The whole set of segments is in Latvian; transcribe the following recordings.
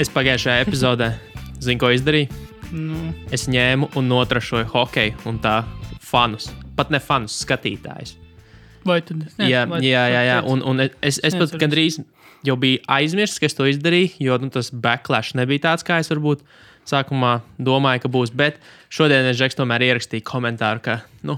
Es pagājušajā epizodē zinu, ko izdarīju. Nu, Es ņēmu un notrašoju hokeju un tā fanus. Pat ne fanus, skatītājus. vai tad es nezinu, Jā, jā, tu jā, jā. Un, un es, es pat gandrīz jau biju aizmirsis, ka es to izdarīju, jo nu, tas backlash nebija tāds, kā es varbūt sākumā domāju, ka būs. Bet šodien Žeks tomēr ierakstīju komentāru, ka nu,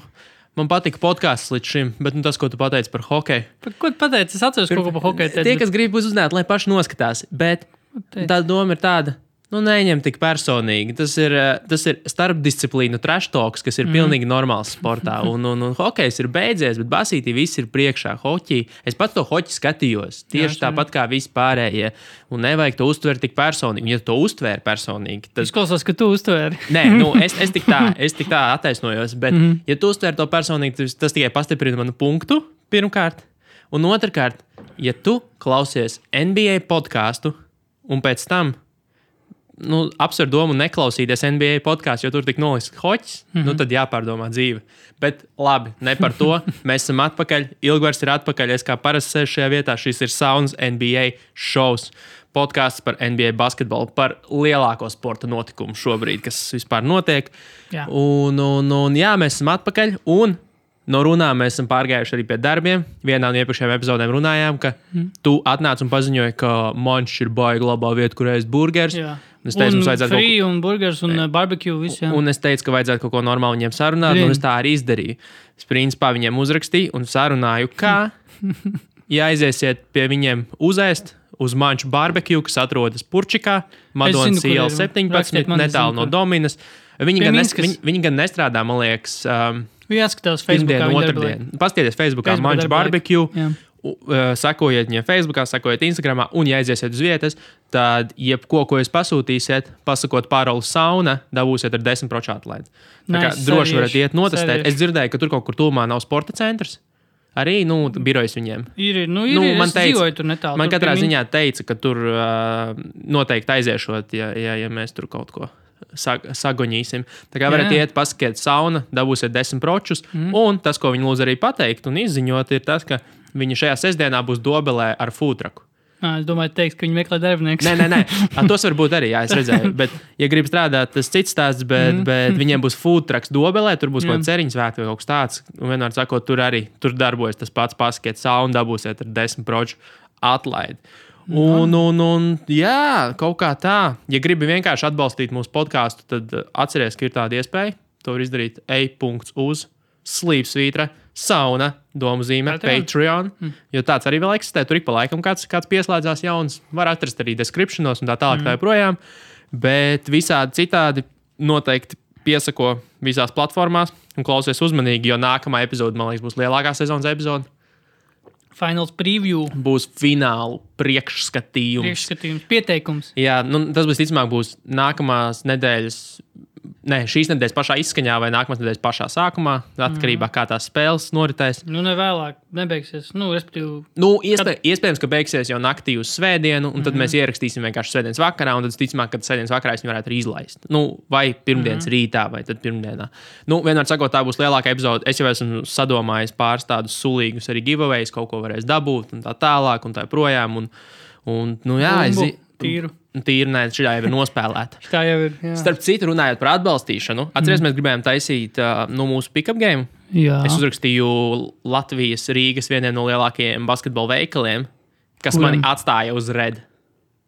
man patika podkāsts līdz šim, bet nu, tas, ko tu pateici par hokeju, Pa- Ko tu pateici? Es atceros ko par hokeju. Tie, kas grib uzzināt, lai paši noskatās. Bet? Tā doma ir tāda, nu, neņem tik personīgi. Tas ir, eh, tas ir starpdisciplīnu trash talks, kas ir mm. pilnīgi normāls sportā. Un, un, un hokejs ir beidzies, bet basītī viss ir priekšā. Hoķī. Es pats to hoķi skatījos. Tieši Jā, tāpat kā visi pārējie. Un nevajag to uztvert tik personīgi. Un, ja tu uztver personīgi, tad Izklausās, ka tu uztvēri. Nē, nu, es, es tik tā, es tik tā attaisnojos. Bet, mm ja tu uztver to personīgi, tas, tas tikai pastiprina manu punktu, pirmkārt. Un otrkārt, ja tu klausies NBA podkāstu un pēc tam nu, apsver domu neklausīties NBA podkāstu, jo tur tik nolikts hoķis, mm -hmm. nu, tad jāpārdomā dzīve. Bet labi, ne par to. Mēs esam atpakaļ. Ilgvars ir atpakaļ. Es kā parasti sēžu šajā vietā. Šis ir Sounds NBA šovs. Podkāsts par NBA basketbolu, par lielāko sporta notikumu šobrīd, kas vispār notiek. Jā. Un, un, un jā, mēs esam atpakaļ. Un no runām mēs esam pārgājuši arī pie darbiem. Vienā no iepriekšējām epizodēm runājām, ka mm. tu atnāc un paziņoji, ka Mončs ir baigta labā vieta, kur ēst. Un Es teicu, mums vajadzētu kaut ko free, un burgers, un uh, barbecue. Viss, jā. Un es teicu, ka vajadzētu kaut ko normālu viņiem sarunāt, Zini. un es tā arī izdarīju. Es principā viņiem uzrakstīju un sarunāju, kā, ja aiziesiet pie viņiem uzēst uz Manču barbecue, kas atrodas Purčikā, Madonas iela ir. 17, Rakstiet man, es netālu no. Dominas. Viņi gan, nes, viņi, viņi gan nestrādā, man liekas, um, Jāskatās Facebook. pirmdienu, otrdienu. Pastieties Facebookā, Facebookā laika. barbecue. Jā. Uh, Sekojiet viņiem Facebook, sekojiet Instagram, un, ja aiziesiet uz vietas, tad jebko, ko jūs pasūtīsiet, pasakot paroli sauna, dabūsiet ar 10% atlaidi. Tā kā Nice, droši varat iet notestēt. serieši. Es dzirdēju, ka tur kaut kur tuvumā nav sporta centrs. Arī nu, birojas viņiem. Ir, nu, ir, Nu, nu, man teica- dzīvoju tur netālu. Man tur katrā ziņā teica, ka tur uh, noteikti aiziešot, ja, ja, ja mēs tur kaut ko sag sagoņīsim. Tā kā varat Jā. iet, paskatīt sauna, dabūsiet desmit pročus. Mm. Un tas, ko viņi lūdz arī pateikt un izziņot, ir tas, ka viņi šajā sestdienā būs dobelē ar fūtraku. Ā, Es domāju, teiks, ka viņi meklē darbinieku. Nē, nē, nē. A, tos var būt arī, jā, es redzēju. Bet, ja grib strādāt, tas cits stāsts, bet, mm. bet viņiem būs fūtraks dobelē, tur būs kaut kāds ceriņš svētki vai kaut kas tāds. Un vienmēr sakot, tur arī tur darbojas tas pats paskatiet sauna, dabūsiet ar desmit proču atlaidi. Un, un, un, jā, kaut kā tā. Ja gribi vienkārši atbalstīt mūsu podkāstu, tad uh, atcerieties, ka ir tāda iespēja. To var izdarīt e-uz slīpsvītra, sauna, domu zīme, Patreon. Patreon. Mm. Jo tāds arī vēl eksistē. Tur ik pa laikam kāds, kāds pieslēdzās jauns. Var atrast arī descriptionos un tā tālāk. Mm. Tā joprojām. Bet visādi citādi noteikti piesako visās platformās un klausies uzmanīgi, jo nākamā epizode, man liekas, būs lielākā sezonas epizode. Finals preview, Būs fināla priekšskatījums. priekšskatījums, pieteikums. Jā, nu, tas būs ticamāk, būs nākamās nedēļas, ne šīs nedēļas pašā izskaņā vai nākamās nedēļas pašā sākumā, atkarībā no kā tās spēles noritēs. Nu, ne vēlāk, nebeigsies. Nu, respektīvi, Nu, iespē, iespējams, ka beigsies jau naktī uz svētdienu, un tad mm -hmm. mēs ierakstīsim vienkārši svētdienas vakarā, un tad ticamāk, ka svētdienas vakarā es viņu varētu izlaist. Nu, vai pirmdienas mm rītā, vai tad pirmdienā. Nu, vienmēr sakot, tā būs lielākā epizode. Es jau esmu sadomājis pāris tādus sulīgus arī giveaways, kaut ko varēs dabūt, un tā tālāk, un tā projām. Un, un, nu, jā, Bumbu, zinu. tīru. Tīri, nē, šī jau ir nospēlēta. tā jau ir. Jā. Starp citu, runājot par atbalstīšanu, atcerieties, mm. mēs gribējām taisīt uh, nu, mūsu pick-up game. jā. Es uzrakstīju Latvijas, Rīgas vieniem no lielākajiem basketbola veikaliem, kas Kuram? mani atstāja uz redzes.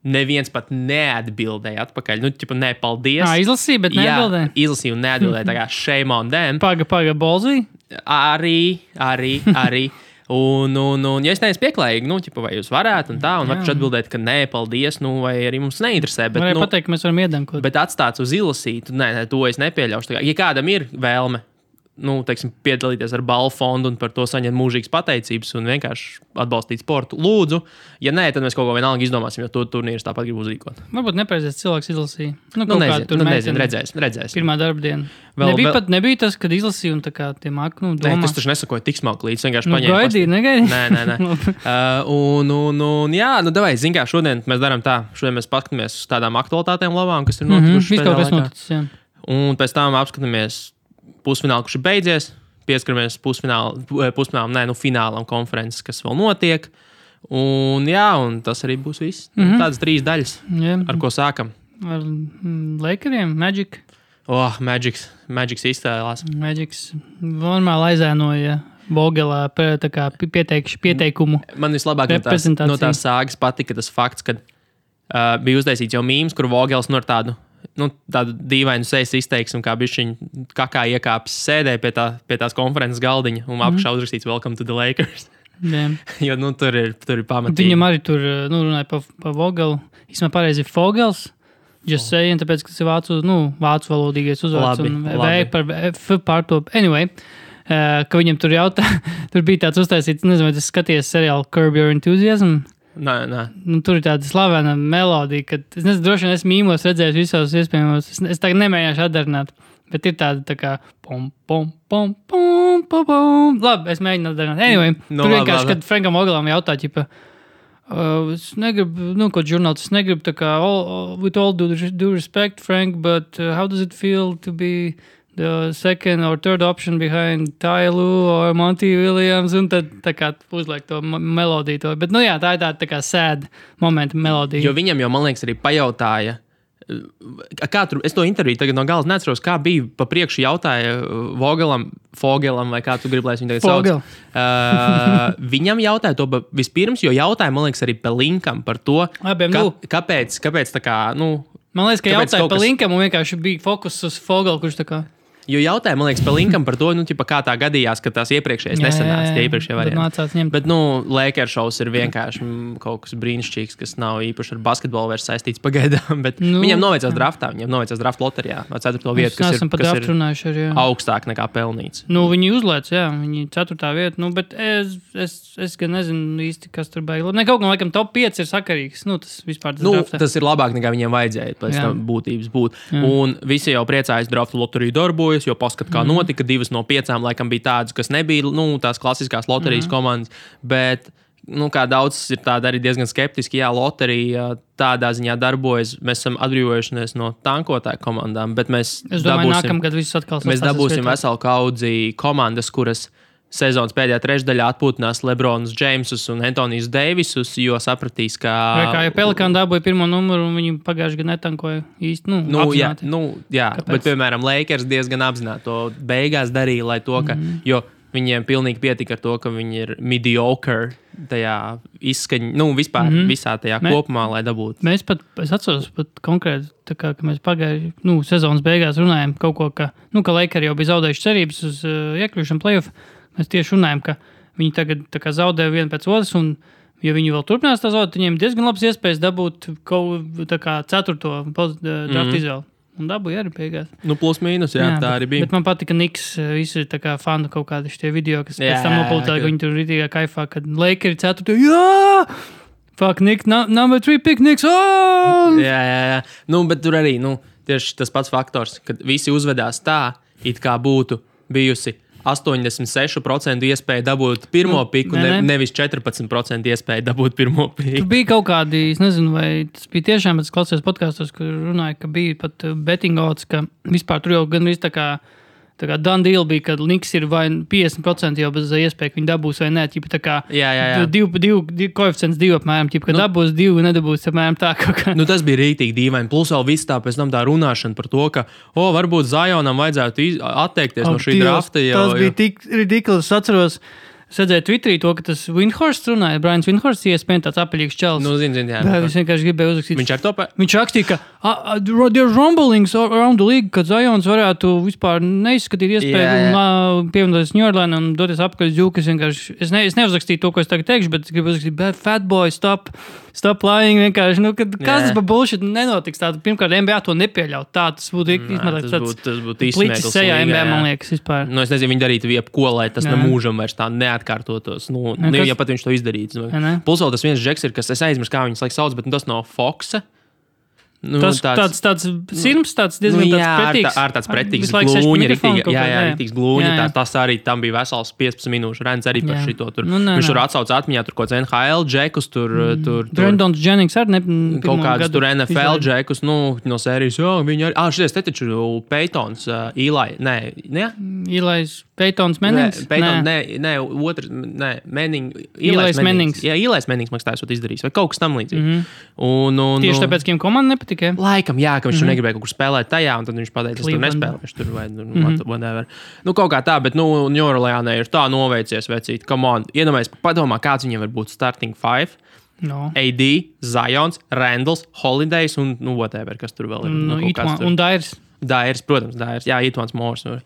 Neviens pat neatbildēja atpakaļ. Nu, tipo, nē, paldies. Ā, izlasīja, bet neatbildēja. Jā, izlasīju un neatbildēju. Tā kā shame on them. Paga, paga, bolzī. Arī, arī, arī. Un, un, un, ja es neesmu pieklājīgs, nu, ķipa, vai jūs varētu, un tā, un varu atbildēt, ka nē, paldies, nu, vai arī mums neinteresē. Bet, Varēja nu, pateikt, mēs varam iedankot. Bet atstāts uz izlasītu, nē, nē, to es nepieļaušu. Ja kādam ir vēlme nu, teiksim, piedalīties ar balvu fondu un par to saņemt mūžīgas pateicības un vienkārši atbalstīt sportu, lūdzu, ja nē, tad mēs kaut ko vienalga izdomāsim, jo to turnīrs tāpat grib uzrīkot. Varbūt nepareizais cilvēks izlasīja. Nu, Nu, nezinu, tur nu, nezinu redzēsim. redzēsim. Pirmā darba diena. Vēl- nebija, vēl-. Pat, nebija tas, kad izlasīja un tā kā tie mākslinieki nu, Nē, domā. tas taču nesakoja tik smalki līdz vienkārši nu, paņēma. gaidīja, negaidīja. Nē, nē, nē. uh, un, un, un, jā, nu, davai, zin kā, šodien mēs darām tā. Šodien mēs paskatāmies uz tādām aktualitātēm labām, kas ir Mhm, notikušas. Viss kaut kas noticis. jā. Un pēc tam apskatāmies pusfinālu, kurš ir beidzies. Pieskaramies pusfinālam, pusfinālam, nē, nu, finālam konferences, kas vēl notiek. Un, jā, un tas arī būs viss. Mm. -hmm. Tādas trīs daļas, Jā, ar ko sākam. ar mm, Lakeriem, Magic. Oh, Magics, Magics iztēlās. Magics normāli aizēnoja Vogelā pie- tā kā pi- pieteikš, pieteikumu. Man vislabāk no tās, no tās sāgas patika tas fakts, ka uh, bija uztaisīts jau mīmīms, kur Vogels no tādu. Nu, tādu dīvainu sejas izteiksmu, kā bija viņa kakā iekāpis sēdē pie, tā, pie tās konferences galdiņa, un apakšā Mhm. uzrakstīts Welcome to the Lakers. Jā. jo nu, tur ir, tur ir pamatīgi. Viņam arī tur nu, runāja par pa Vogelu. Īsumā pareizi ir Fogels. Just saying, tāpēc, ka tas ir vācu, nu, vācu valodīgais uzvārds. Labi, un labi. V par F pār to. Anyway, uh, ka viņam tur jautā, tur bija tāds uztaisīts, nezinu, vai tas skaties seriālu Curb Your Enthusiasm. Nē, nē. Nu, tur ir tāda slavena melodija, ka es nezinu, droši vien esmu mīmos redzējis visos iespējamos. Es, es tagad nemēģināšu atdarināt, bet ir tāda tā kā pom, pom, pom, pom, pom, pom. Labi, es mēģinu atdarināt. Anyway, Nu, tur vienkārši, kad Frankam Ogalam jautā, ķipa, Uh, es negribu, nu, ko žurnālists negribu, tā kā, all, all, with all due, due respect, Frank, but uh, how does it feel to be the second or third option behind Tailu or Monty Williams? Un tad, tā kā, uzliek to melodiju. To. Bet, nu jā, tā ir tāda tā kā sēd momenta melodija. Jo viņam jau, man liekas, arī pajautāja. Kā tur, es to interviju tagad no gala neatceros, kā bija pa priekšu jautāja uh, Vogelam, Fogelam, vai kā tu gribi, lai es viņu tagad Fogel. sauc. Uh, viņam jautāja to vispirms, jo jautāja, man liekas, arī par linkam, par to, Abiem, ka, nu. kāpēc, kāpēc tā kā, nu, Man liekas, ka jautāja par kas- linkam un vienkārši bija fokus uz Fogelu, kurš tā kā. Jo jautāja, man liekas, par linkam par to, nu, ķipa, kā tā gadījās, ka tās iepriekšējās nesenās, tie iepriekšējie varianti. Nācās ņemt. Bet, nu, Lakers šovs ir vienkārši mm, kaut kas brīnišķīgs, kas nav īpaši ar basketbolu vairs saistīts pagaidām. Bet Nu, viņam noveicās draftā, viņam noveicās draft loterijā, 4. Mēs vietas, kas ir, kas draftu ir jā. augstāk nekā pelnīts. Nu, viņi uzlēca, jā, viņi 4. vietā. Nu, bet es, es, es gan nezinu īsti, kas tur beigas. Ne kaut kā, laikam, top 5 ir sakarīgs. Nu, tas vispār tas Nu, draftā. tas ir labāk nekā viņiem vajadzēja Jā. tam būtības būt. Un visi jau priecājas, ka drafta loterija darbojas, jo paskat, kā Mhm. notika. Divas no piecām laikam bija tādas, kas nebija nu, tās klasiskās loterijas Mhm. komandas. Bet, nu, kā daudz ir tāda arī diezgan skeptiski, jā, loterija tādā ziņā darbojas. Mēs esam atbrīvojušies no tankotāju komandām, bet mēs es domāju, dabūsim- nākamgad viss atkal Mēs sastāsies dabūsim vietā. veselu kaudzi komandas, kuras sezonas pēdējā trešdaļā atpūtinās Lebrons, Džeimsus un Antonijus Deivisus, jo sapratīs, ka. Vai Kā jau Pelikāna dabūja pirmo numuru, un viņi pagājušajā gadā netankoja īsti. Nu, Nu, jā, apzināti. nu, jā. Kāpēc? bet, piemēram, Lakers diezgan apzināti to beigās darīja, lai to, ka, mm -hmm. viņiem pilnīgi pietika ar to, ka viņi ir mediocre tajā izskaņā, nu, vispār mm. -hmm. visā tajā Me- kopumā, lai dabūtu. Mēs pat, es atceros, pat konkrēti, kā, ka mēs pagājušajā nu, sezonas beigās runājām kaut ko, ka, nu, ka Lakers jau bija zaudējuši cerības uz uh, iekļūšanu playoff. Mēs tieši runājām, ka viņi tagad kā zaudē vienu pēc otras, un, ja viņi vēl turpinās tā zaudēt, viņiem diezgan labs iespējas dabūt kaut kā ceturto uh, draftu mm. -hmm. izvēli. Un dabūja arī beigās. Nu, plus mīnus, jā, jā, tā bet, arī bija. Bet man patika, ka Niks uh, visi ir fani kaut kādi šie video, kas Jā, pēc tam jā, nopulcēja, ka- viņi tur ir rītīgā kaifā, kad Lakers ir ceturto. Jā! Fuck, Nick, number three pick, Niks! Oh! Jā, jā, jā. Nu, bet tur arī nu, tieši tas pats faktors, kad visi uzvedās tā, it kā būtu bijusi 86% iespēja dabūt pirmo Nu, piku, ne, nē. nevis 14% iespēja dabūt pirmo Tur piku. bija kaut kādi, es nezinu, vai tas bija tiešām, bet es klausījos podkāstos, kur runāja, ka bija pat betting odds, ka vispār tur jau gan viss tā kā. Tā kā Dīla bija, kad Niks ir vai 50% jau bez iespējas, ka viņi dabūs vai nē. Ķipa, tā kā Jā, jā, jā. divu, divu, divu koeficients divi apmēram, ķipa, ka Nu. nu, dabūs divi, nedabūs apmēram tā. Kā. Nu, tas bija rītīgi dīvaini. Plus, vēl viss tā pēc tam tā runāšana par to, ka, o, varbūt Zajonam vajadzētu atteikties no Ak, šī Dievs, drafta. Jo, Tas bija tik ridiculous. Es atceros, es redzēju Twitterī to, ka tas Winhorsts runāja. Brians Winhorsts iespējams tāds apelīgs čels. Nu, zin, zin, jā, Bet es vienkārši gribēju uzrakstīt. Viņš ar to pa... Viņš rakstīja, ka uh, uh, there are rumblings around the league, ka Zions varētu vispār neizskatīt iespēju Jā, jā. yeah. pievienoties New Orleans un doties apakaļ uz Džuku. Es, ne, es neuzrakstīju to, ko es tagad teikšu, bet es gribu uzrakstīt, bet fat boy, stop, stop lying. Vienkārši, nu, kad, kas tas par bullshit nenotiks? Tā, pirmkārt, NBA to nepieļaut. Tā tas būtu Nā, izmantot tas būtu- tas būtu izsmiekls sejā NBA, jā. man liekas, vispār. Nu, es nezinu, viņi darītu jebko, lai tas nemūžam vairs tā neatkārtotos. Nu, nu, kas- ja pat viņš to izdarītu. Ne? Plus vēl tas viens žeks ir, kas es aizmirsu, kā viņas laiks sauc, bet nu, tas no Foxa. Nu, Tas tāds, tāds sirds, tāds Nu, diezgan jā, tāds ar, pretīgs. tā, ar tāds pretīgs mikrofona Ritīgi, kaut jā, jā, jā. ritīgs glūņa. Jā, jā. Tā, tas arī tam bija vesels 15 minūšu rents arī par Jā. šito. Tur. Nu, nē, Viņš tur nē. atsauc atmiņā, tur kaut kāds NHL džekus, tur, tur, tur Brendons Jennings arī ne, kaut kādus tur NFL izlaida. džekus, nu, no sērijas, jo viņi arī. Ah, šis te taču Peitons, uh, Īlai. Nē, ne? Ilais Peitons Mennings. Peiton, nē, nē, otrs, nē, Menning. Īlais Mennings. Jā, Īlais Mennings, man liekas, esot izdarījis, vai kaut kas tam līdzīgs. Mm. -hmm. Un, un, Tieši tāpēc, ka viņam komanda nepatika. Laikam, jā, ka viņš mm -hmm. negribēja kaut kur spēlēt tajā, un tad viņš pateica, es tur nespēlēšu. Tur vai nu, mm -hmm. whatever. Nu, kaut kā tā, bet, nu, Ņūralēnē ir tā noveicies, vecīt, come on. Iedomājies, padomā, kāds viņam var būt starting five. No. AD, Zions, Randalls, Holidays un, nu, whatever, kas tur vēl ir. Nu, kaut Itma, kāds tur- un Dairs. Dairs, protams, Dairs, jā, Itvans Mors un,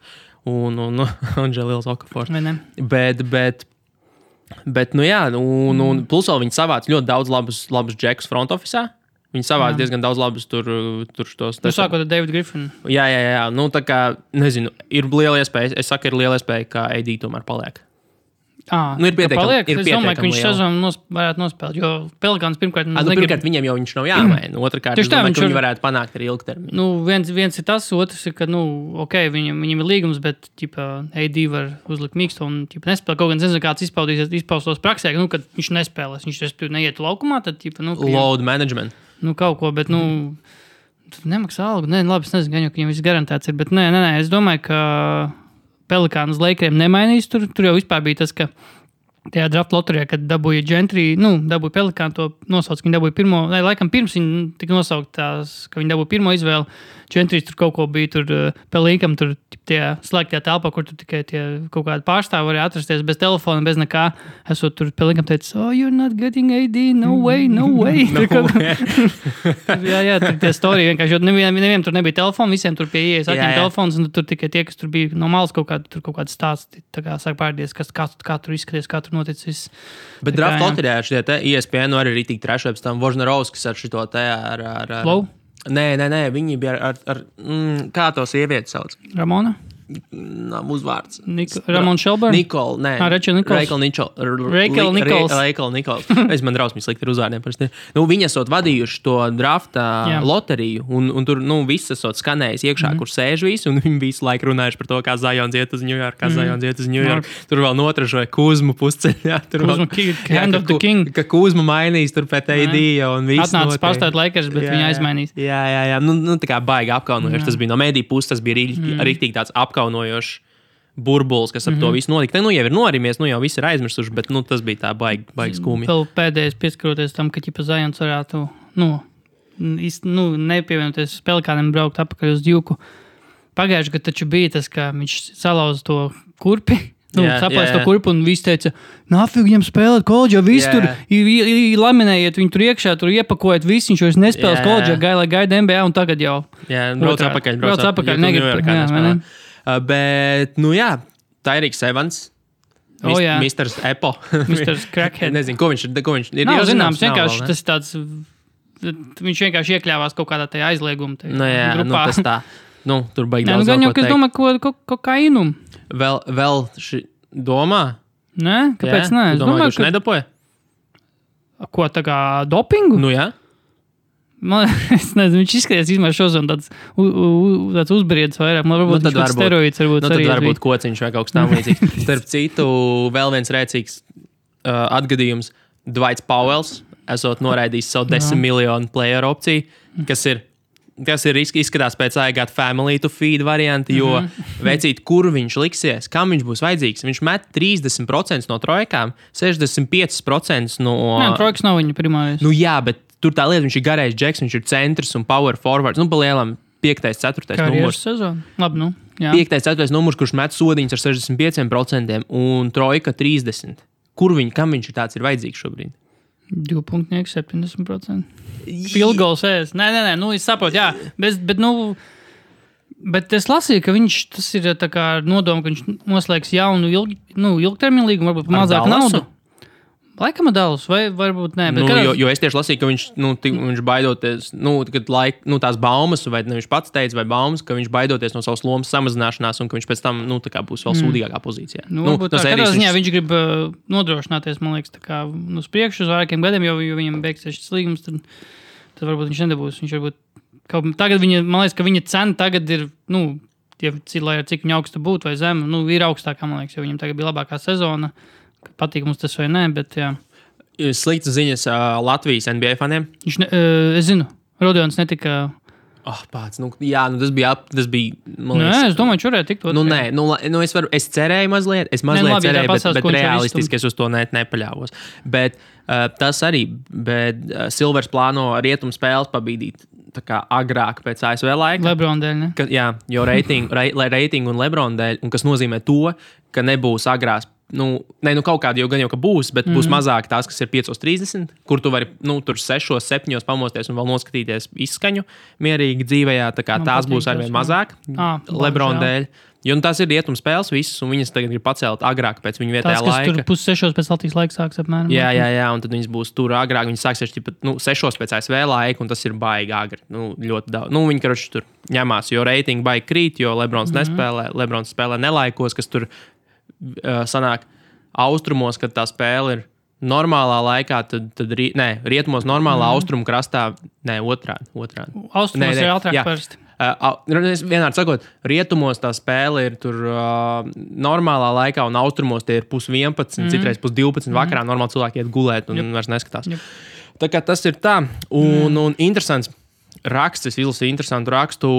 un, un, Dželils Okafors. Bet, bet, bet, nu jā, un, un plus vēl viņi savāca ļoti daudz labus, labus džekus front office. Viņi savāca diezgan daudz labus tur, tur tos. Nu, sākot ar Davidu Griffinu. Jā, jā, jā. Nu, tā kā, nezinu, ir liela iespēja. Es saku, ir liela iespēja, ka AD tomēr paliek. Ah, Nu, ir pietiekami- ir es domāju, ka viņš sezonu nos, varētu nospēlēt. Jo Pelikāns pirmkārt nu, negrib- pirmkārt, viņiem jau viņš nav jāmaina. Otrakārt, Tieši tā, domāju, viņš var- varētu panākt arī ilgtermiņā. Nu, viens, viens ir tas, otrs ir, ka, nu, ok, viņam, viņam ir līgums, bet, ķipa, AD var uzlikt mīkstu un, ķipa, nespēlē. Kaut gan, nezinu, kāds izpaudīsies, izpaustos praksē, ka, nu, kad viņš nespēlēs, viņš respektīvi neiet laukumā, tad, ķipa, nu, viņam- Load management. Nu, kaut ko, bet, nu, tur nemaksā algu. Nē, labi, es nezinu, gan jau, ka viņam viss garantēts ir, bet, nē, nē, nē es domāju, ka Pelikāns laikiem nemainīs. Tur, tur jau vispār bija tas, ka tajā draft loterijā, kad dabūja Gentry, nu, dabūja Pelikānu to nosaukt, viņi dabūja pirmo, ne, laikam pirms viņi tika nosaukt tās, ka viņi dabūja pirmo izvēli. Gentry tur kaut ko bija, tur uh, Pelikam, tur tie slēgtajā telpā, kur tur tikai tie kaut kādi pārstāvi varēja atrasties bez telefona, bez nekā. Esot tur Pelikam teicis, oh, you're not getting AD, no way, no way. No Tur way. jā, jā, tur tie storija vienkārši, jo nevienam, nevienam tur nebija telefona, visiem tur pie ieejas Jā, atņem jā. telefons, un tur tikai tie, kas tur bija no malas kaut kādi, tur kaut kādi stāsti, tā kā sāk pārdies, kas, kā, kā tur izskaties, kā tur noticis. Bet draft jā. loterijā šie te E ESPN arī ir tik trešais, pēc tam Vožnerovskis ar šito te ar. ar, ar Flow? Nē, nē, nē, viņi bija ar, ar, ar mm, kā to sievieti sauc. Ramona? Nav uzvārds. Nik Ramona Shelburne? Nikola, nē. Rachel Nichols. Rachel Nichols. Rachel Nichols. Es man drausmīgi slikti ar uzvārdiem. parasti. Nu, viņi esot vadījuši to drafta Jā. loteriju, un, un tur nu, viss esot skanējis iekšā, mm. kur sēž visi, un viņi visu laiku runājuši par to, kā Zajons iet uz New York, kā mm. Zajons iet uz New York. Tur vēl notražoja Kuzmu pusceļā. Tur Kuzma vēl- King, King. Ka Kuzma mainīs tur pēc jau un viss. Atnācis pārstāvēt Lakers, bet Jā, viņa jā. aizmainīs. Jā, jā, jā. Nu, nu, tā kā baigi apkaunojoši. Tas bija no mediju puses, tas bija Mm. arī rīktīgi tāds apkaunojošs burbulis, kas ap mm -hmm. to Mhm. visu notika. Te nu jau ir norimies, nu jau viss ir aizmirsuši, bet nu, tas bija tā baigi, baigi skumji. Vēl pēdējais pieskaroties tam, ka ķipa Zajons varētu, nu, īsti, nu nepievienoties Pelikānam braukt atpakaļ uz Djuku. Pagājušajā gadā taču bija tas, ka viņš salauza to kurpi. Nu, jā, to kurpu, un viss teica, nāfīgi viņam spēlēt koledžā. Viss tur laminējiet, viņu tur iekšā, tur iepakojiet. Viss viņš vairs nespēlēs koledžā, gaida, lai gaida NBA, un tagad jau. Jā, brauc atpakaļ. Brauc atpakaļ, ja Uh, Bet, nu jā, Tairīks Evans. O, jā. Misters Epo. Misters Crackhead. Nezinu, ko viņš ir. Ko viņš ir Nav zināms, nav vienkārši ne? tas tāds. Viņš vienkārši iekļāvās kaut kādā tajā aizlieguma tajā Nu, jā, nu, grupā. tas tā. Nu, tur Nē, nu, gan jau, ko ka es teikt. domāju, ko, ko, ko kainu. Vēl, vēl ši, domā? Nē, kāpēc Jā? nē? Es domā, domāju, ka viņš nedapoja? ko tā kā dopingu. Nu, jā. Man, es nezinu, viņš izskatījās īstenībā šodien tāds, u, u, tāds uzbriedis vairāk. Man varbūt Nu, tad viņš varbūt Nu, varbūt kociņš vai kaut kas tamlīdzīgs. Starp citu, vēl viens rēcīgs uh, atgadījums. Dvaits Pauels esot noraidījis savu 10 miljonu player opciju, kas ir. Tas ir izskatās pēc AIGAT family to feed varianta, jo mm -hmm. vecīt, kur viņš liksies, kam viņš būs vajadzīgs. Viņš met 30% no trojkām, 65% no. Nē, trojkas nav viņa primārais. Nu, jā, bet tur tā lieta, viņš ir garais džeks, viņš ir centrs un power forwards. Nu, pa lielam, 5, 4 Karjeras numurs. Labi, nu. Jā. 5, 4 numurs, kurš met sodiņus ar 65% un trojka 30%. Kur viņi, kam viņš ir tāds ir vajadzīgs šobrīd? Divu punktnieku 70%. Filgals ēst. Nē, nē, nē, nu, es saprotu, jā. Bet, bet, nu, bet es lasīju, ka viņš tas ir nodomu, ka viņš noslēgs jaunu ilg, nu, ilgtermiņa līgumu, varbūt par Ar Laikam Dāls, vai varbūt nē. Nu, kādā- jo, jo es tieši lasīju, ka viņš, nu, tik, viņš baidoties, nu, laik, nu, tās baumas, vai ne, viņš pats teica, vai baumas, ka viņš baidoties no savas lomas samazināšanās, un ka viņš pēc tam nu, būs vēl sūdīgākā pozīcijā. Nu, nu, tā, sērijas kādā ziņā viņš grib uh, nodrošināties, man liekas, kā, nu, uz priekšu uz vairākiem gadiem, jo, jo viņam beigsies šis līgums, tad, tad varbūt viņš nedabūs. Viņš varbūt Kaut, tagad viņa, man liekas, ka viņa cena tagad ir, nu, tie, lai ar cik viņa augsta būtu vai zema, nu, ir augstākā, man liekas, jo viņam tagad bija labākā sezona. Patīk mums tas vai nē, bet jā. Sliktas ziņas uh, Latvijas NBA faniem. Viņš, ne, uh, es zinu, Rodions netika. Oh, pats, nu, jā, nu, tas bija. Ap, tas bija man Nē, liekas, es domāju, ka varētu tikt Nu, nē, nu, nu, es, varu, es cerēju mazliet, es mazliet labi, ja tā cerēju, bet, pasaules bet var realistiski es uz to ne, nepaļāvos. Bet uh, tas arī, bet uh, Silvers plāno rietumu spēles pabīdīt kā agrāk pēc ASV laika. Lebrona dēļ. Ka, jā, jo reitingu, rei, lai reitingu un Lebrona dēļ, un kas nozīmē to, ka nebūs agrās. Nu, ne, nu kaut kāda jau gan jau būs, bet mm būs mazāk tās, kas ir 5.30, kur tu vari nu, tur 6, 7 pamosties un vēl noskatīties izskaņu mierīgi dzīvē. Tā kā Man tās būs arvien mazāk Ā, Lebrona dēļ. Jo nu, tās ir rietumu spēles, visas, un viņas tagad ir pacelt agrāk pēc viņa vietējā Tas, kas tur laika. pussešos pēc Latvijas laika sāks apmēram. Jā, jā, jā, un tad viņas būs tur agrāk. Viņas sāksies jau nu, 6 pēc ASV laika, un tas ir baigi agri. Nu, ļoti daudz. Nu, viņi karoči tur ņemās, jo reitingi baigi krīt, jo Lebrons mm Mhm. -hmm. nespēlē. Lebrons spēlē nelaikos, kas tur sanāk austrumos, kad tā spēle ir. Normālā laikā, tad, tad ri, nē, rietumos, normālā mm. austrumu krastā, nē, otrādi. otrādi. Austrumos Nē, nē, ir ātrāk parasti. Uh, nu, vienādi sakot, rietumos tā spēle ir tur uh, normālā laikā, un austrumos tie ir pus 11, mm. citreiz pus 12. Mm. vakarā. Normāli cilvēki iet gulēt un yep. vairs neskatās. Jep. Tā kā tas ir tā. Un, mm. un interesants raksts, es izlasīju interesantu rakstu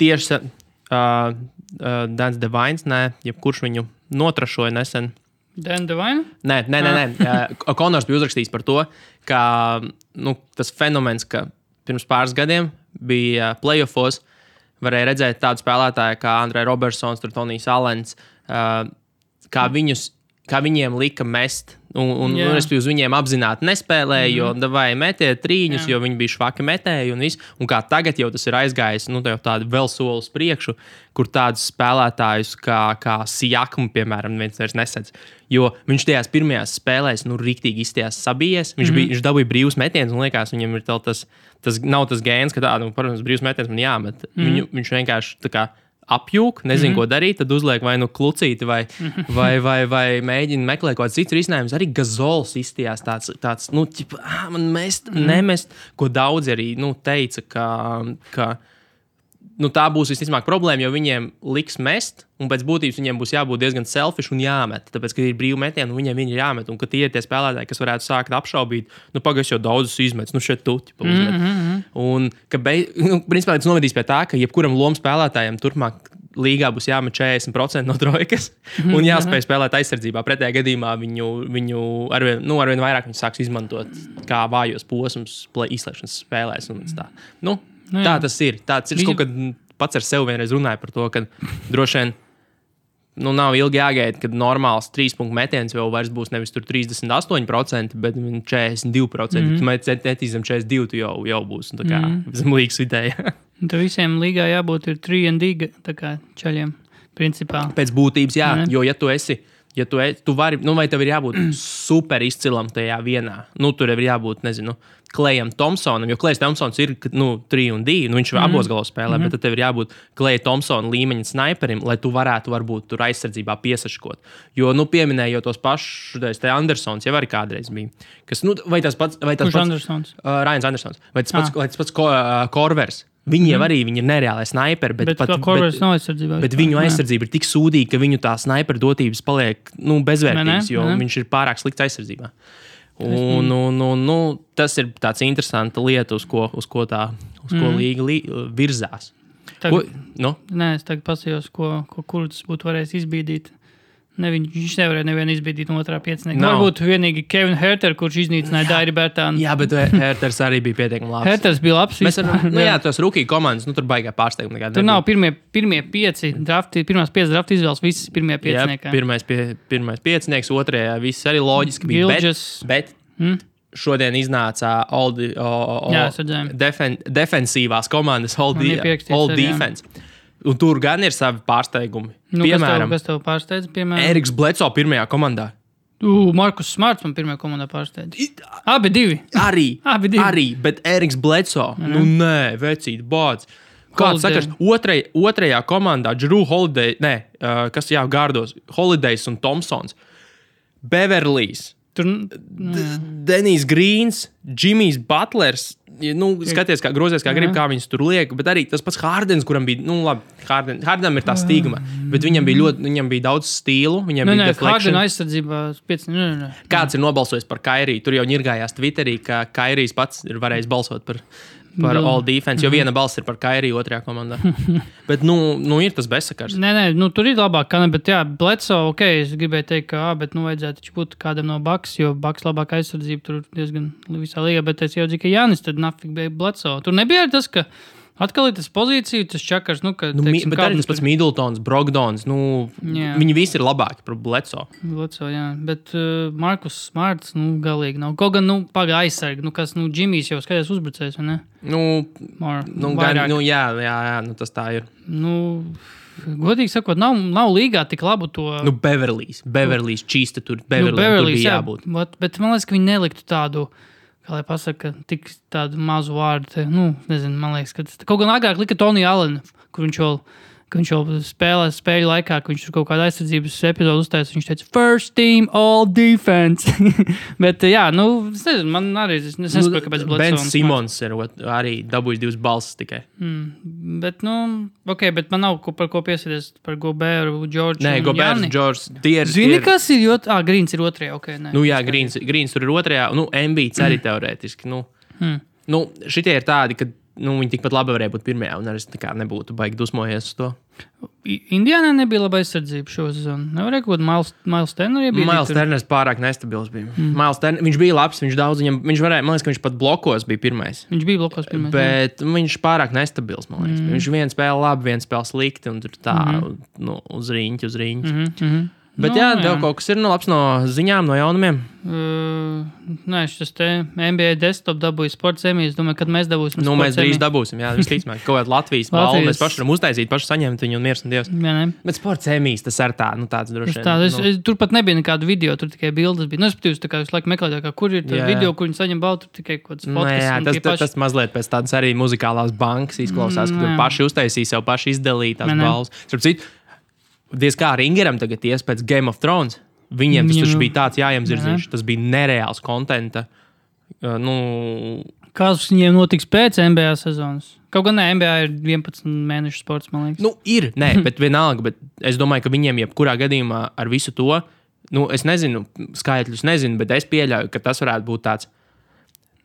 tieši uh, uh, Dans Devines, nē, jebkurš viņu notrašoja nesen. Dan Devine? Nē, nē, nē. nē. Uh, Konors bija uzrakstījis par to, ka nu, tas fenomens, ka pirms pāris gadiem bija playoffs, varēja redzēt tādu spēlētāju kā Andrejs Robertsons, Tonijs Alens, kā, viņus, kā viņiem lika mest. Un, un, un es uz viņiem apzināti nespēlēju, mm -hmm. jo vai metiet trīņus, Jā. jo viņi bija švaki metēji un viss. Un kā tagad jau tas ir aizgājis, nu, tā jau tādu vēl soli uz priekšu, kur tādus spēlētājus kā, kā Sijakmu, piemēram, neviens vairs nesedz. Jo viņš tajās pirmajās spēlēs, nu, rīktīgi izties sabijies. Viņš, mm -hmm. bija, viņš dabūja brīvus metienus, un liekas, viņam ir tas, tas nav tas gēns, ka tādu, nu, protams, brīvs metiens man jāmet. Mm -hmm. Viņu, viņš vienkārši tā kā apjūk, nezinu, mm -hmm. ko darīt, tad uzliek vai nu klucīti, vai, vai, vai, vai mēģina meklēt kaut kāds cits risinājums. Arī gazols izstījās tāds, tāds nu, ķipa, ah, man mest, mm -hmm. nemest, ko daudzi arī nu, teica, ka. ka Nu, tā būs visticamāk problēma, jo viņiem liks mest, un pēc būtības viņiem būs jābūt diezgan selfish un jāmet. Tāpēc, kad ir brīvi metieni, un viņiem viņi ir jāmet, un ka tie ir tie spēlētāji, kas varētu sākt apšaubīt, nu, pagaidzi jau daudzus izmetus, nu, šeit tu ķipa, uzmet. Mm -hmm. Un, ka, beig, nu, principā, tas novedīs pie tā, ka jebkuram lomu spēlētājam turpmāk līgā būs jāmet 40% no trojkas un jāspēj spēlēt aizsardzībā. Pretējā gadījumā viņu, viņu arvien, nu, arvien vairāk viņi sāks izmantot kā vājos posmus, izslēgšanas spēlēs. Nu, Nu, jā. tā tas ir. Tāds ir. Es Viņa- kaut kad pats ar sevi vienreiz runāju par to, ka droši vien. Nu, nav ilgi jāgaida, kad normāls trīs punktu metiens jau vairs būs nevis tur 38%, bet 42%. Mm -hmm. Tu meti zem 42%, tu jau, jau būs nu, kā mm -hmm. zem līgas vidēja. Un Tur visiem līgā jābūt ir 3 un 2 čaļiem. Principā. Pēc būtības, jā, Ne? jo ja tu esi. Ja tu, e, tu vari, nu, vai tev ir jābūt super izcilam tajā vienā, nu, tur ir jābūt, nezinu, Klejam Thompsonam, jo Klejs Thompsons ir, nu, 3 un 2, nu, viņš mm -hmm. abos galos spēlē, mm -hmm. bet tad tev ir jābūt Kleja Thompsona līmeņa sniperim, lai tu varētu, varbūt, tur aizsardzībā piesaškot. Jo, nu, pieminējot tos pašus, te Andersons jau arī kādreiz bija. Kas, nu, vai tas pats, vai tas Kurš pats, Andersons? Uh, Rains Andersons, vai tas pats, Ah. vai tas pats ko, uh, Korvers. Viņi jau arī viņi ir nereāli sniperi, bet, Bet, pat, bet aizsardzībā. Bet viņu aizsardzība ir tik sūdīga, ka viņu tā sniperu dotības paliek nu, bezvērtīgas, jo ne. viņš ir pārāk slikts aizsardzībā. Un, un, un, nu, tas ir tāds interesants lieta, uz ko, uz ko tā uz ko Mhm. līga li, virzās. Ko, Tagad, nu, nē, es tagad pasījos, ko, ko kurds būtu varējis izbīdīt. Ne, viņš, viņš nevarēja nevienu izbīdīt no otrā piecinieka. Nav. Varbūt vienīgi Kevins Herter, kurš iznīcināja Dairi Bērtānu. jā, bet Herters arī bija pietiekami labs. Herters bija labs. Mēs varam, nu, jā, tos rookie komandas, nu, tur baigā pārsteigumi. nekādi Tur nav pirmie, pirmie pieci drafti, pirmās piecas drafta izvēles, visas pirmie piecinieki. pirmais, pie, pirmais piecinieks, otrajā viss arī loģiski bija. Bet, Gilģis. bet Mm. šodien iznāca all the, es redzēju. defen, defensīvās komandas, all, pierakstīts all arī, jā. Un tur gan ir savi pārsteigumi. Nu, Piemēram, kas tev, kas tev pārsteidz? Piemēram, Eriks Bleco pirmajā komandā. U, Markus Smarts man pirmajā komandā pārsteidz. Abi divi. Arī, Abi divi. arī bet Eriks Bleco. Nu, nē, vecīt, bāds. Kāds sakars, otrai, otrajā komandā, Drew Holiday, ne, uh, kas jā, gārdos, Holidays un Thompsons. Beverlijs, Tur, Denijs Grīns, Džimijs Butlers. Nu, skaties, kā grozies, kā grib, kā viņas tur liek. Bet arī tas pats Hārdens, kuram bija, nu, labi, Harden, Hardenam ir tā stigma. Bet viņam bija ļoti, viņam bija daudz stilu. Viņam Nē, bija nē, deflection. Hārdena aizsardzībā pieci. Nē, nē, nē. Kāds ir nobalsojis par Kairiju? Tur jau ņirgājās Twitterī, ka Kairijs pats ir varējis balsot par, par Jā. all defense, jo viena balss ir par Kairiju otrajā komandā. Bet, nu, nu ir tas bezsakars. Nē, nē, nu, tur ir labāk, kā ne, bet jā, Bledso, ok, es gribēju teikt, ka, ā, bet, nu, vajadzētu taču būt kādam no Baks, jo Baks labāk aizsardzība tur diezgan visā līgā, bet es jau dzirdēju, ka Jānis tad nafik bija Bledso. Tur nebija tas, ka atkal ir tas pozīcija, tas čakars, nu, ka, Nu, teiksim, bet arī tas pats Middletons, Brogdons. Nu, Jā. viņi visi ir labāki par Bledso. Bledso, jā, bet uh, Markus Smarts, nu, galīgi nav. Kaut gan, nu, pagā aizsargi, nu, kas, nu, Džimijs jau skaties uzbrucējs, vai ne? Nu, More, nu, gan, vairāk. nu, jā, jā, jā nu, tas tā ir. Nu, godīgi sakot, nav, nav līgā tik labu to. Nu, Beverlijs, Beverlijs, čīsta tur, Beverlijs, nu, tur Beverlijs, bija jā, jābūt. Bet, bet man liekas, ka viņi neliktu tādu. Kā lai pasakā, tik tādu mazu vārdu. Te, nu, nezinu, man liekas, ka tas kaut gan agrāk lika Toniju Alenu, kur viņš vēl, ka viņš vēl spēlē spēļu laikā, ka viņš kaut kādā aizsardzības epizodē uztaisīja. Viņš teica, first team, all defense. bet, jā, nu, es nezinu, man arī, es nesaprotu, kāpēc Nu, Bens Simons ir arī dabūjis divas balsis tikai. Mm, bet, nu, ok, bet man nav ko, par ko piesieties par Goberu, Džordžu. Nē, tie ir. Zini, ir- kas ir? Jo, ah, Grīns ir otrajā, ok. Nē. Nu, jā, Grīns, Grīns tur ir otrajā, nu, MBC arī teorētiski. Nu, Hmm. nu, šitie ir tādi, ka nu, viņi tikpat labi varēja būt pirmajā, un es nebūtu baigi dusmojies uz to. I- Indiānā nebija laba aizsardzība šo sezonu. Nevarēja Miles Tenneru iebīdīt. Mails tur? Terners pārāk nestabils bija. Mm. Mails Terners, viņš bija labs, viņš daudz, viņam, viņš varēja, man liekas, ka viņš pat blokos bija pirmais. Viņš bija blokos pirmais. jā. Bet viņš pārāk nestabils, man liekas. Mm. Viņš viens spēlē labi, viens spēlē slikti, un tur tā, mm -hmm. nu, uz rīņķa, uz rīņķa. Mm. Mhm. Bet Nu, jā, tev kaut kas ir nu, labs no ziņām, no jaunumiem. Uh, nē, šis te NBA desktop dabūja sports zemē. Es domāju, kad mēs dabūsim. Nu, mēs drīz Emmy. dabūsim, jā, visticamāk, kaut kādu Latvijas balvu. Mēs paši varam uztaisīt, paši saņemt viņu un miers un dievs. Jā, nē. Bet sports emīls tas ir tā, nu, tāds droši Es tā, es, nu, es, tur pat nebija nekāda video, tur tikai bildes bija. Nu, es patīju, kā visu laiku meklēju, kā, kur ir tā Jā. video, kur viņi saņem balvu. Tur tikai kaut Nu, podcasts. jā, tas, tas, paši- tas mazliet pēc tādas arī muzikālās bankas izklausās, ka tur Mm, jā. paši uztaisīja sev paši izdalīt tās Nē, nē. balvas. Diez kā Ringeram tagad ies pēc Game of Thrones. Viņiem tas taču bija tāds jāiemzirdziņš, tas bija nereāls kontenta. Uh, Nu, Kas viņiem notiks pēc NBA sezonas? Kaut gan ne, NBA ir 11 mēnešu sports, man liekas. nu, ir, nē, bet vienalga, bet es domāju, ka viņiem jebkurā gadījumā ar visu to, nu, es nezinu, skaitļus nezinu, bet es pieļauju, ka tas varētu būt tāds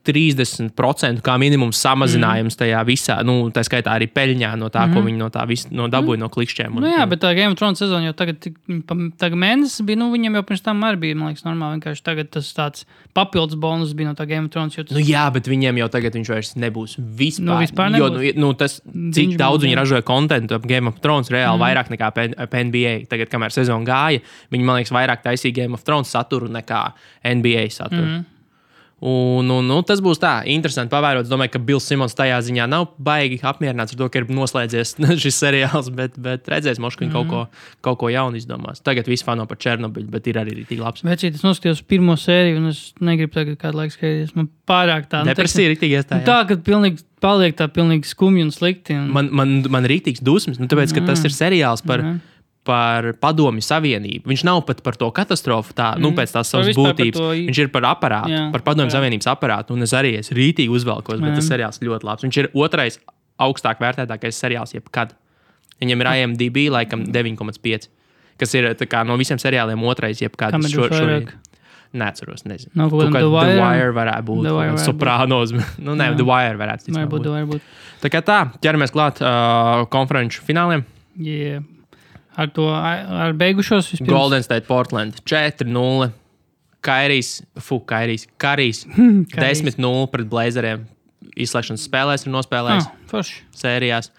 30% kā minimums samazinājums tajā visā, nu, tā skaitā arī peļņā no tā, ko viņi no tā vis, no dabūja no klikšķiem. un- Nu, jā, bet tā Game of Thrones sezona jau tagad, tagad mēnesis bija. Nu, viņam jau pirms tam arī bija, man liekas, normāli. Vienkārši tagad tas tāds papildus bonus bija no tā Game of Thrones. jo Tas, Nu, jā, bet viņiem jau tagad viņš vairs nebūs. Vispār, Nu, vispār jo, nebūs. nu, nu, tas, cik Viņš daudz viņi ražoja kontekstu ap Game of Thrones, reāli mm. vairāk nekā ap NBA. Tagad, kamēr sezona gāja, viņi man liekas, vairāk taisīja Game of Thrones saturu nekā NBA saturu. Mm. Un, un, un tas būs tā, interesanti pavērot. Es domāju, ka Bills Simons tajā ziņā nav baigi apmierināts ar to, ka ir noslēdzies šis seriāls, bet, bet redzēs, moš, ka viņi mm. kaut, ko, kaut ko jaunu izdomās. Tagad viss fano par Černobiļu, bet ir arī tik labs. Vecīt, es noskatījos pirmo sēriju, un es negribu tagad kādu laiku skatīties. Man pārāk tā. nu, Depresija ir Nu, iestājās. tā, ka pilnīgi paliek tā pilnīgi skumji un slikti. Un, Man, man, man ir rītīgs dusmas, nu, tāpēc, ka tas ir seriāls par, Mhm. Par padomju savienību. Viņš nav pat par to katastrofu, tā, nu, pēc tās savas Mhm. būtības. to Viņš ir par aparātu, Jā, par padomju jā. savienības aparātu. Un es arī esmu rītīgi uzvelkos, bet Jā. tas seriāls ļoti labs. Viņš ir otrais augstāk vērtētākais seriāls jebkad. Viņam ir IMDb laikam 9,5. Kas ir kā, no visiem seriāliem otrais, jebkad. Šo- šorīt-? Neatceros, nezinu. Nav kaut kāda kā The The Wire? Wire varētu būt. The Wire būt. Soprānos. nu, nē, Jā. The Wire varētu būt. Varbūt, varbūt. Tā kā tā, ķeramies klāt uh, konferenču fināliem. Yeah. Ar to ar beigušos vispirms. Golden State, Portland 4-0. Kairijs, Fu, Kairijs, Karijs 10-0 pret Blazeriem. Izslēgšanas spēlēs ir nospēlējis forši. sērijās.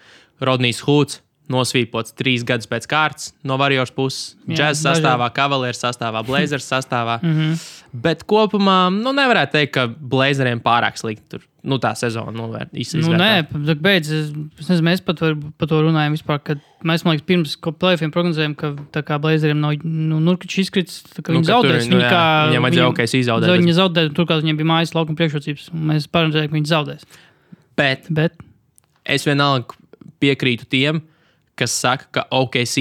Rodnijs Hūts nosvīpots trīs gadus pēc kārtas no Warriors puses. Dažādi. sastāvā, Cavaliers sastāvā, Blazers sastāvā. Mm -hmm. Bet kopumā nu, nevarētu teikt, ka Blazeriem pārāk slikti tur nu, tā sezona novērt. Nu, nē, tad beidz, es, nezinu, mēs pat var, par to runājam vispār, mēs, man liekas, pirms plēfiem prognozējām, ka kā Blazeriem nav, nu, Nurkičs izkrits, kā Nu, viņi tur, zaudēs. nu, Viņi jā, kā, viņiem vajadzēja ok izaudēt, Viņi zaudēja, turklāt viņiem bija mājas laukuma priekšrocības, mēs paredzējām, ka viņi zaudēs. Bet Bet, es vienalga piekrītu tiem, kas saka, ka OKC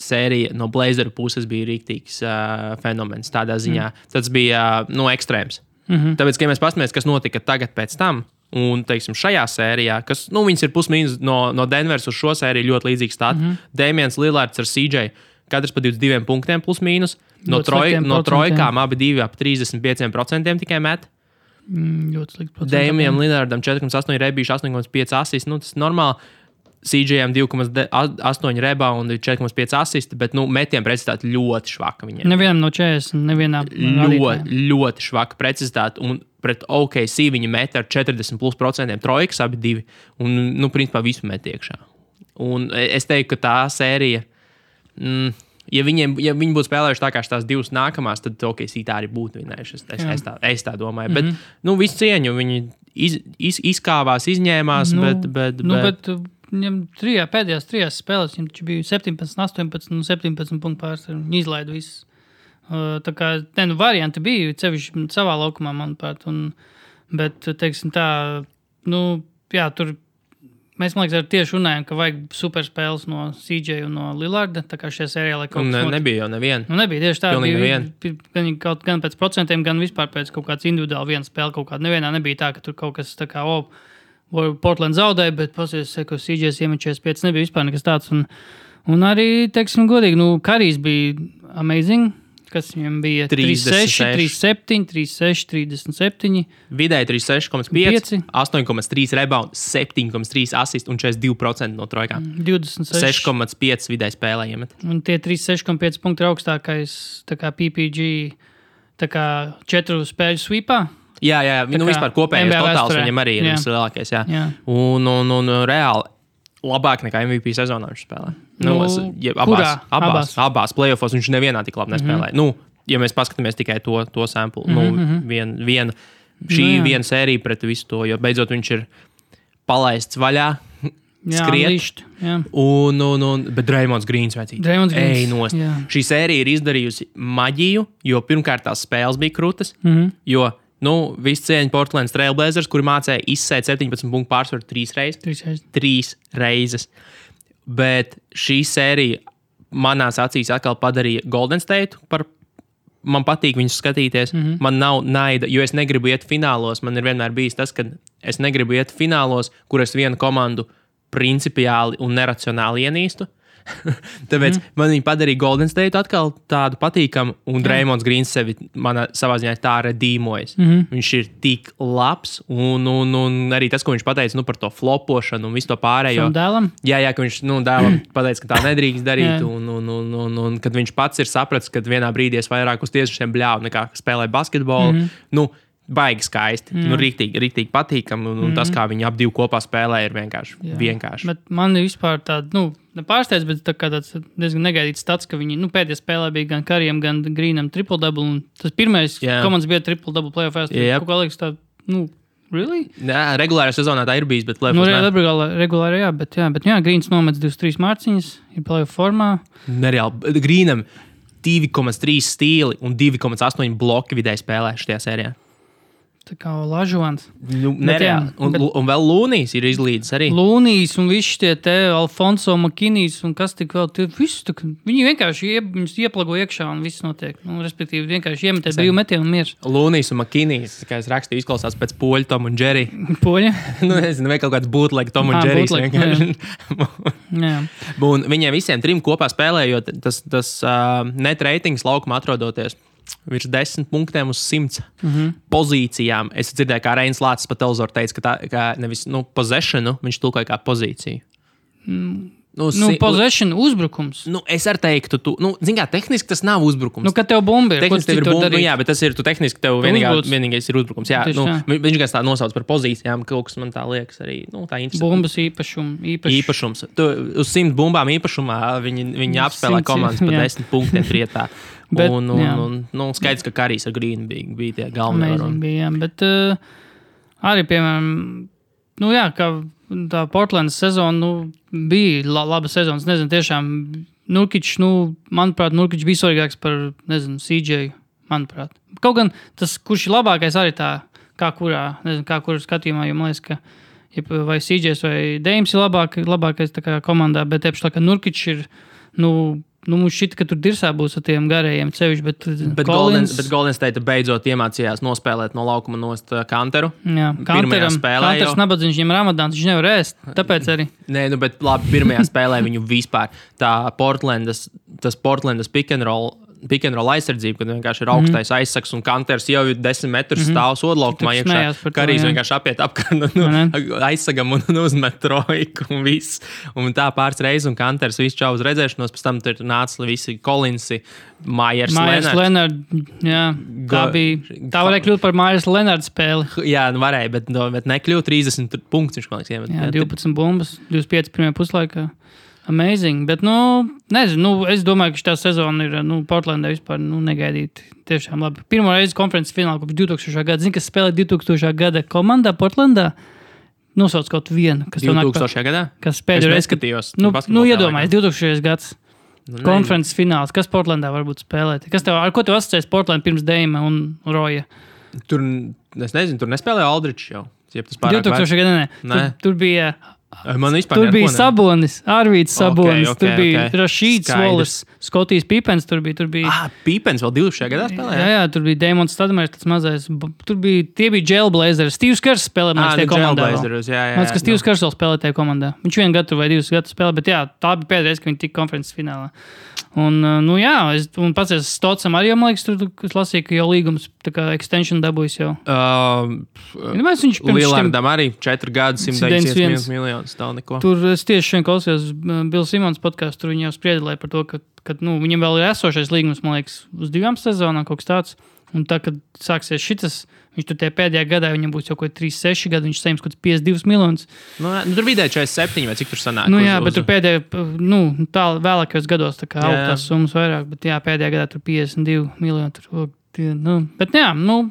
sērija no Blazeru puses bija rīktīgs uh, fenomens tādā ziņā. Mm. Tas bija uh, nu, ekstrēms. Mm -hmm. Tāpēc, ja mēs paskatāmies, kas notika tagad pēc tam, un teiksim, šajā sērijā, kas nu, ir pusmīnus no, no Denveras uz šo sēriju ļoti līdzīgs stāsts, mm -hmm. Dēmons Lillards ar CJ. Katrs pa 22 punktiem, plus mīnus. No, troj, no trojkām abi divi ap 35% tikai met. Mm. Dēmijam Lillardam 4,8 rebīši, 8,5 asist. Nu, tas ir normāli. CJM 2,8 rebaundi, 4,5 asisti, bet nu, metienu precizitāte ļoti švaka. Viņiem. Nevienam no 40, nevienā. Ļoti, ļoti švaka precizitāte. Un pret OKC viņi met ar 40% trojkas, abi divi. Un, nu, principā, visu met iekšā. Un es teiktu, ka tā sērija. Mm, ja, viņiem, ja viņi būtu spēlējuši tā kā tās divas nākamās, tad OKC tā arī būtu vinējuši. Es, es, es, tā, es tā domāju. Mm -hmm. Bet, mhm. nu, visu cieņu viņi iz, iz, izkāvās, izņēmās. Nu, bet, bet, nu, bet, bet Viņam trijā, pēdējās trijās spēlēs viņam bija 17, 18 un 17 punktu pārsvaru. Viņi izlaida visus. Uh, tā kā ne, nu, varianti bija, ceļš savā laukumā, manuprāt. Un, bet, teiksim, tā, nu, jā, tur mēs, man liekas, tieši runājam, ka vajag superspēles no CJ un no Lillarda. Tā kā šajā sērijā, kaut kas tāds ne, nebija jau neviena. Nu, nebija tieši tā, bija, gan, kaut, gan pēc procentiem, gan vispār pēc kaut kādas individuālas vienas spēles. Kaut kāda nevienā nebija tā, ka tur kaut kas tā kā. Oh, Portland zaudēja, bet pasies, ka CJS iemačēs 5 nebija vispār nekas tāds. Un, un arī, teiksim, godīgi, nu, Karijs bija amazing. Kas viņam bija 36, 37, 36, 37. Vidēji 36,5, 8,3 rebound, 7,3 assist un 42% no trojkām. 26, 6,5 vidēji spēlējiem. Un tie 36,5 punkti ir augstākais PPG četru spēļu sweepā. Jā, jā, nu, vispār kopējais totāls viņam arī ir jā. vislielākais. Jā. Jā. Un, un, un, reāli labāk nekā MVP sezonā viņš spēlē. Nu, nu, es, ja, abās, kurā? abās, abās, abās playoffs viņš nevienā tik labi nespēlēja. Mm -hmm. nu, ja mēs paskatāmies tikai to, to sample, mm -hmm. nu, mhm. vien, vien, šī nu, viena sērija pret visu to, jo beidzot viņš ir palaists vaļā. Jā, skriet. Jā. Un, un, un, bet Dreamlands Grīns vecīt. Dreamlands Grīns. Šī sērija ir izdarījusi maģiju, jo pirmkārt tās spēles bija krūtas. Mm -hmm. Jo Nu, Visu cieņu Portugāles Trailblazers, kuri mācīja izsēt 17 punktu pārsvaru trīs reizes. Trīs reizes. Trīs reizes. Bet šī sērija manās acīs atkal padarīja Golden State par. Man patīk viņus skatīties. Mm -hmm. Man nav naida, jo es negribu iet finālos. Man ir vienmēr bijis tas, ka es negribu iet finālos, kur es vienu komandu principiāli un neracionāli ienīstu. Tāpēc mm. man viņa padarīja Golden State atkal tādu patīkamu, un Dreamlands Grīns sevi manā, savā ziņā tā redīmojas. Mm -hmm. Viņš ir tik labs, un, un, un arī tas, ko viņš pateica nu, par to flopošanu un visu to pārējo. Jā, jā, ka viņš nu, dēlam pateica, ka tā nedrīkst darīt, un, un, un, un, un kad viņš pats ir sapratis, ka vienā brīdī es vairāk uz tiešiem bļāvu nekā spēlēju basketbolu. Mm -hmm. nu, baigi skaisti. Mm. Nu, rīktīgi, rīktīgi patīkami. Un, un mm. tas, kā viņi abi kopā spēlē, ir vienkārši. Jā. vienkārši. Bet man ir vispār tāda, nu, nepārsteidz, bet tā tāds diezgan negaidīts stats, ka viņi nu, pēdējā spēlē bija gan Karijam, gan Grīnam triple double. Tas pirmais Jā. komandas bija triple double playoffs. Jā, kā liekas, tā, nu, Really? Jā, regulārā sezonā tā ir bijis, bet plēsoņā. Nu, regulāri, regulāri, jā, bet, jā, bet jā, Grīns nomets 23 mārciņas, ir plēsoņa formā. Nereāli. Grīnam 2,3 stīli un 2,8 bloki vidēji spēlē šajā sērijā. Tā kā Lažons. Nu, nereāli. Un, bet, un vēl Lūnijas ir izlīdis arī. Lūnijas un visi tie te Alfonso Makinīs un kas tik vēl. Visu, tā, viņi vienkārši ie, ieplago iekšā un viss notiek. Nu, respektīvi, vienkārši iemetē brīvu metienu un miers. Lūnijas un Makinīs, kā es rakstīju, izklausās pēc poļu Tom un Džeri. Poļa? nu, nezinu, vai kaut kāds like Tom un Džerijs. un viņiem visiem trim kopā spēlējot, tas, tas uh, net ratings laukuma atrodoties virs desmit punktiem uz simts mm -hmm. pozīcijām. Es dzirdēju, kā Reinas Lācis pa televizoru teica, ka tā kā nevis nu, possessionu viņš tulkoja kā pozīciju. Mm. Nu, nu, si possession uzbrukums. Nu, es arī teiktu, tu, nu, zini, kā tehniski tas nav uzbrukums. Nu, kad tev bumba ir, tehniski tev ir bumba, nu, jā, bet tas ir, tu tehniski tev vienīgā, vienīgais ir uzbrukums. Jā, Tieši nu, tā. viņš gan tā nosauc par pozīcijām, kaut kas man tā liekas arī, nu, tā interesanti. Bumbas īpašum, īpaš... īpašums. Tu, uz simt bumbām īpašumā viņi, viņi apspēlē komandas pa desmit punktiem prietā. Bet, un, un, un, nu, skaidrs, ka Karijs ar Grīnu bija, tie galvenie. Bija, jā, bet uh, arī, piemēram, nu, jā, tā Portlandas sezona nu, bija la, laba sezona. Es nezinu, tiešām Nurkičs, nu, manuprāt, Nurkičs bija svarīgāks par, nezinu, CJ. Manuprāt. Kaut gan tas, kurš ir labākais, arī tā, kā kurā, nezinu, kā kurā skatījumā, jo man liekas, ka vai CJs vai Dēms ir labāk, labākais komandā, bet tieši tā kā Nurkičs ir, nu, Nu, mums šķiet, ka tur dirsā būs ar tiem garajiem ceļiem, bet, Bet Golden, bet Golden beidzot iemācījās nospēlēt no laukuma nost uh, kanteru. Jā, Kanteram, spēlē jau- nabadzīgs, viņam ramadāns, viņš nevar ēst. Tāpēc arī. Nē, nu, bet labi, pirmajā spēlē viņu vispār tā Portlandas, tas Portlandas pick and roll. Roll aizsardzība, kad vienkārši ir augstais mm aizsaks un kanters jau ir desmit metrus mm stāv sodlaukumā. Tur smējās par to, Karīs vienkārši apiet apkārt nu, ne? aizsagam un uzmet trojku un viss. Un tā pāris reizes, un kanters visu čau uz redzēšanos, pēc tam tur nāca visi Kolinsi, Mājers, Lenards. Jā, tā bija. Tā varēja kļūt par Mājers Lenards spēli. Jā, nu varēja, bet, bet nekļuva 30 punktus. Man liekas, iemet. Jā, 12 bumbas, 25 pirmajā puslaikā. Amazing. Bet, nu, nezinu, nu, es domāju, ka šī sezona ir nu, Portlandē vispār nu, negaidīta. Tiešām labi. Pirmā reize konferences finālā kopš 2000. gada. Zini, kas spēlē 2000. gada komandā Portlandā? Nosauc kaut vienu, kas tev nāk. 2000. gadā? Kas pēdējo reizi, kad neskatījos. Nu, nu tā iedomājieties, 2000. gads. Nu, Konferences fināls. Kas Portlandā varbūt spēlēt? Kas tev, ar ko tev asociēs Portlandā pirms Deima un Roja? Tur, es nezinu, tur nespēlēja Aldrichs jau. Jeb tas pārāk 2000. gadā nē. Nē. Tur, tur bija. Man vispār Tur bija Sabonis, Arvīts Sabonis, ok, tur bija ok. Rašīds Skaidrs. Volis, Skotijas Pipens, tur bija. Tur bija Ah, Pīpens vēl 2000. gadā Jā, spēlēja. jā, tur bija Dēmons Stadmērs, tas mazais. Tur bija, tie bija Jailblazers. Stīvs Kars spēlē, man Ah, liekas, nu, komandā. Jailblazers, jā, jā, Man liekas, ka jā, Stīvs Kars vēl spēlē tajā komandā. Viņš vienu gadu vai divus gadus spēlē, bet jā, tā bija pēdējā reize, kad viņi tika konferences finālā. Un, uh, nu jā, es, un pats es Stocam arī, man liekas, tur es lasīju, ka jau līgums, tā kā extension dabūjis jau. Uh, Nu, mēs viņš pirms šim- Lielārdam arī 4 gadi, 191 191 miljonus. Tā neko. Tur es tieši šodien klausījos uh, Bill Simons podkāstu. Tur viņi jau spriedēja par to, ka, ka nu, viņam vēl ir esošais līgums, man liekas, uz divām sezonām kaut kas tāds. Un tā, kad sāksies šis, viņš tur pēdējā gadā, viņam būs jau kaut kādi 3, 6 gadi, viņš saņems kaut kāds 52 miljonus. Nu, nu, tur vidēji 47 vai cik tur sanāk. Nu, uz- jā, uz- bet tur pēdējā, nu, tā vēlākajos gados tā kā Jā, aug jā. tās summas vairāk, bet jā, pēdējā gadā tur 52 miljoni. Tur, nu, bet jā, nu,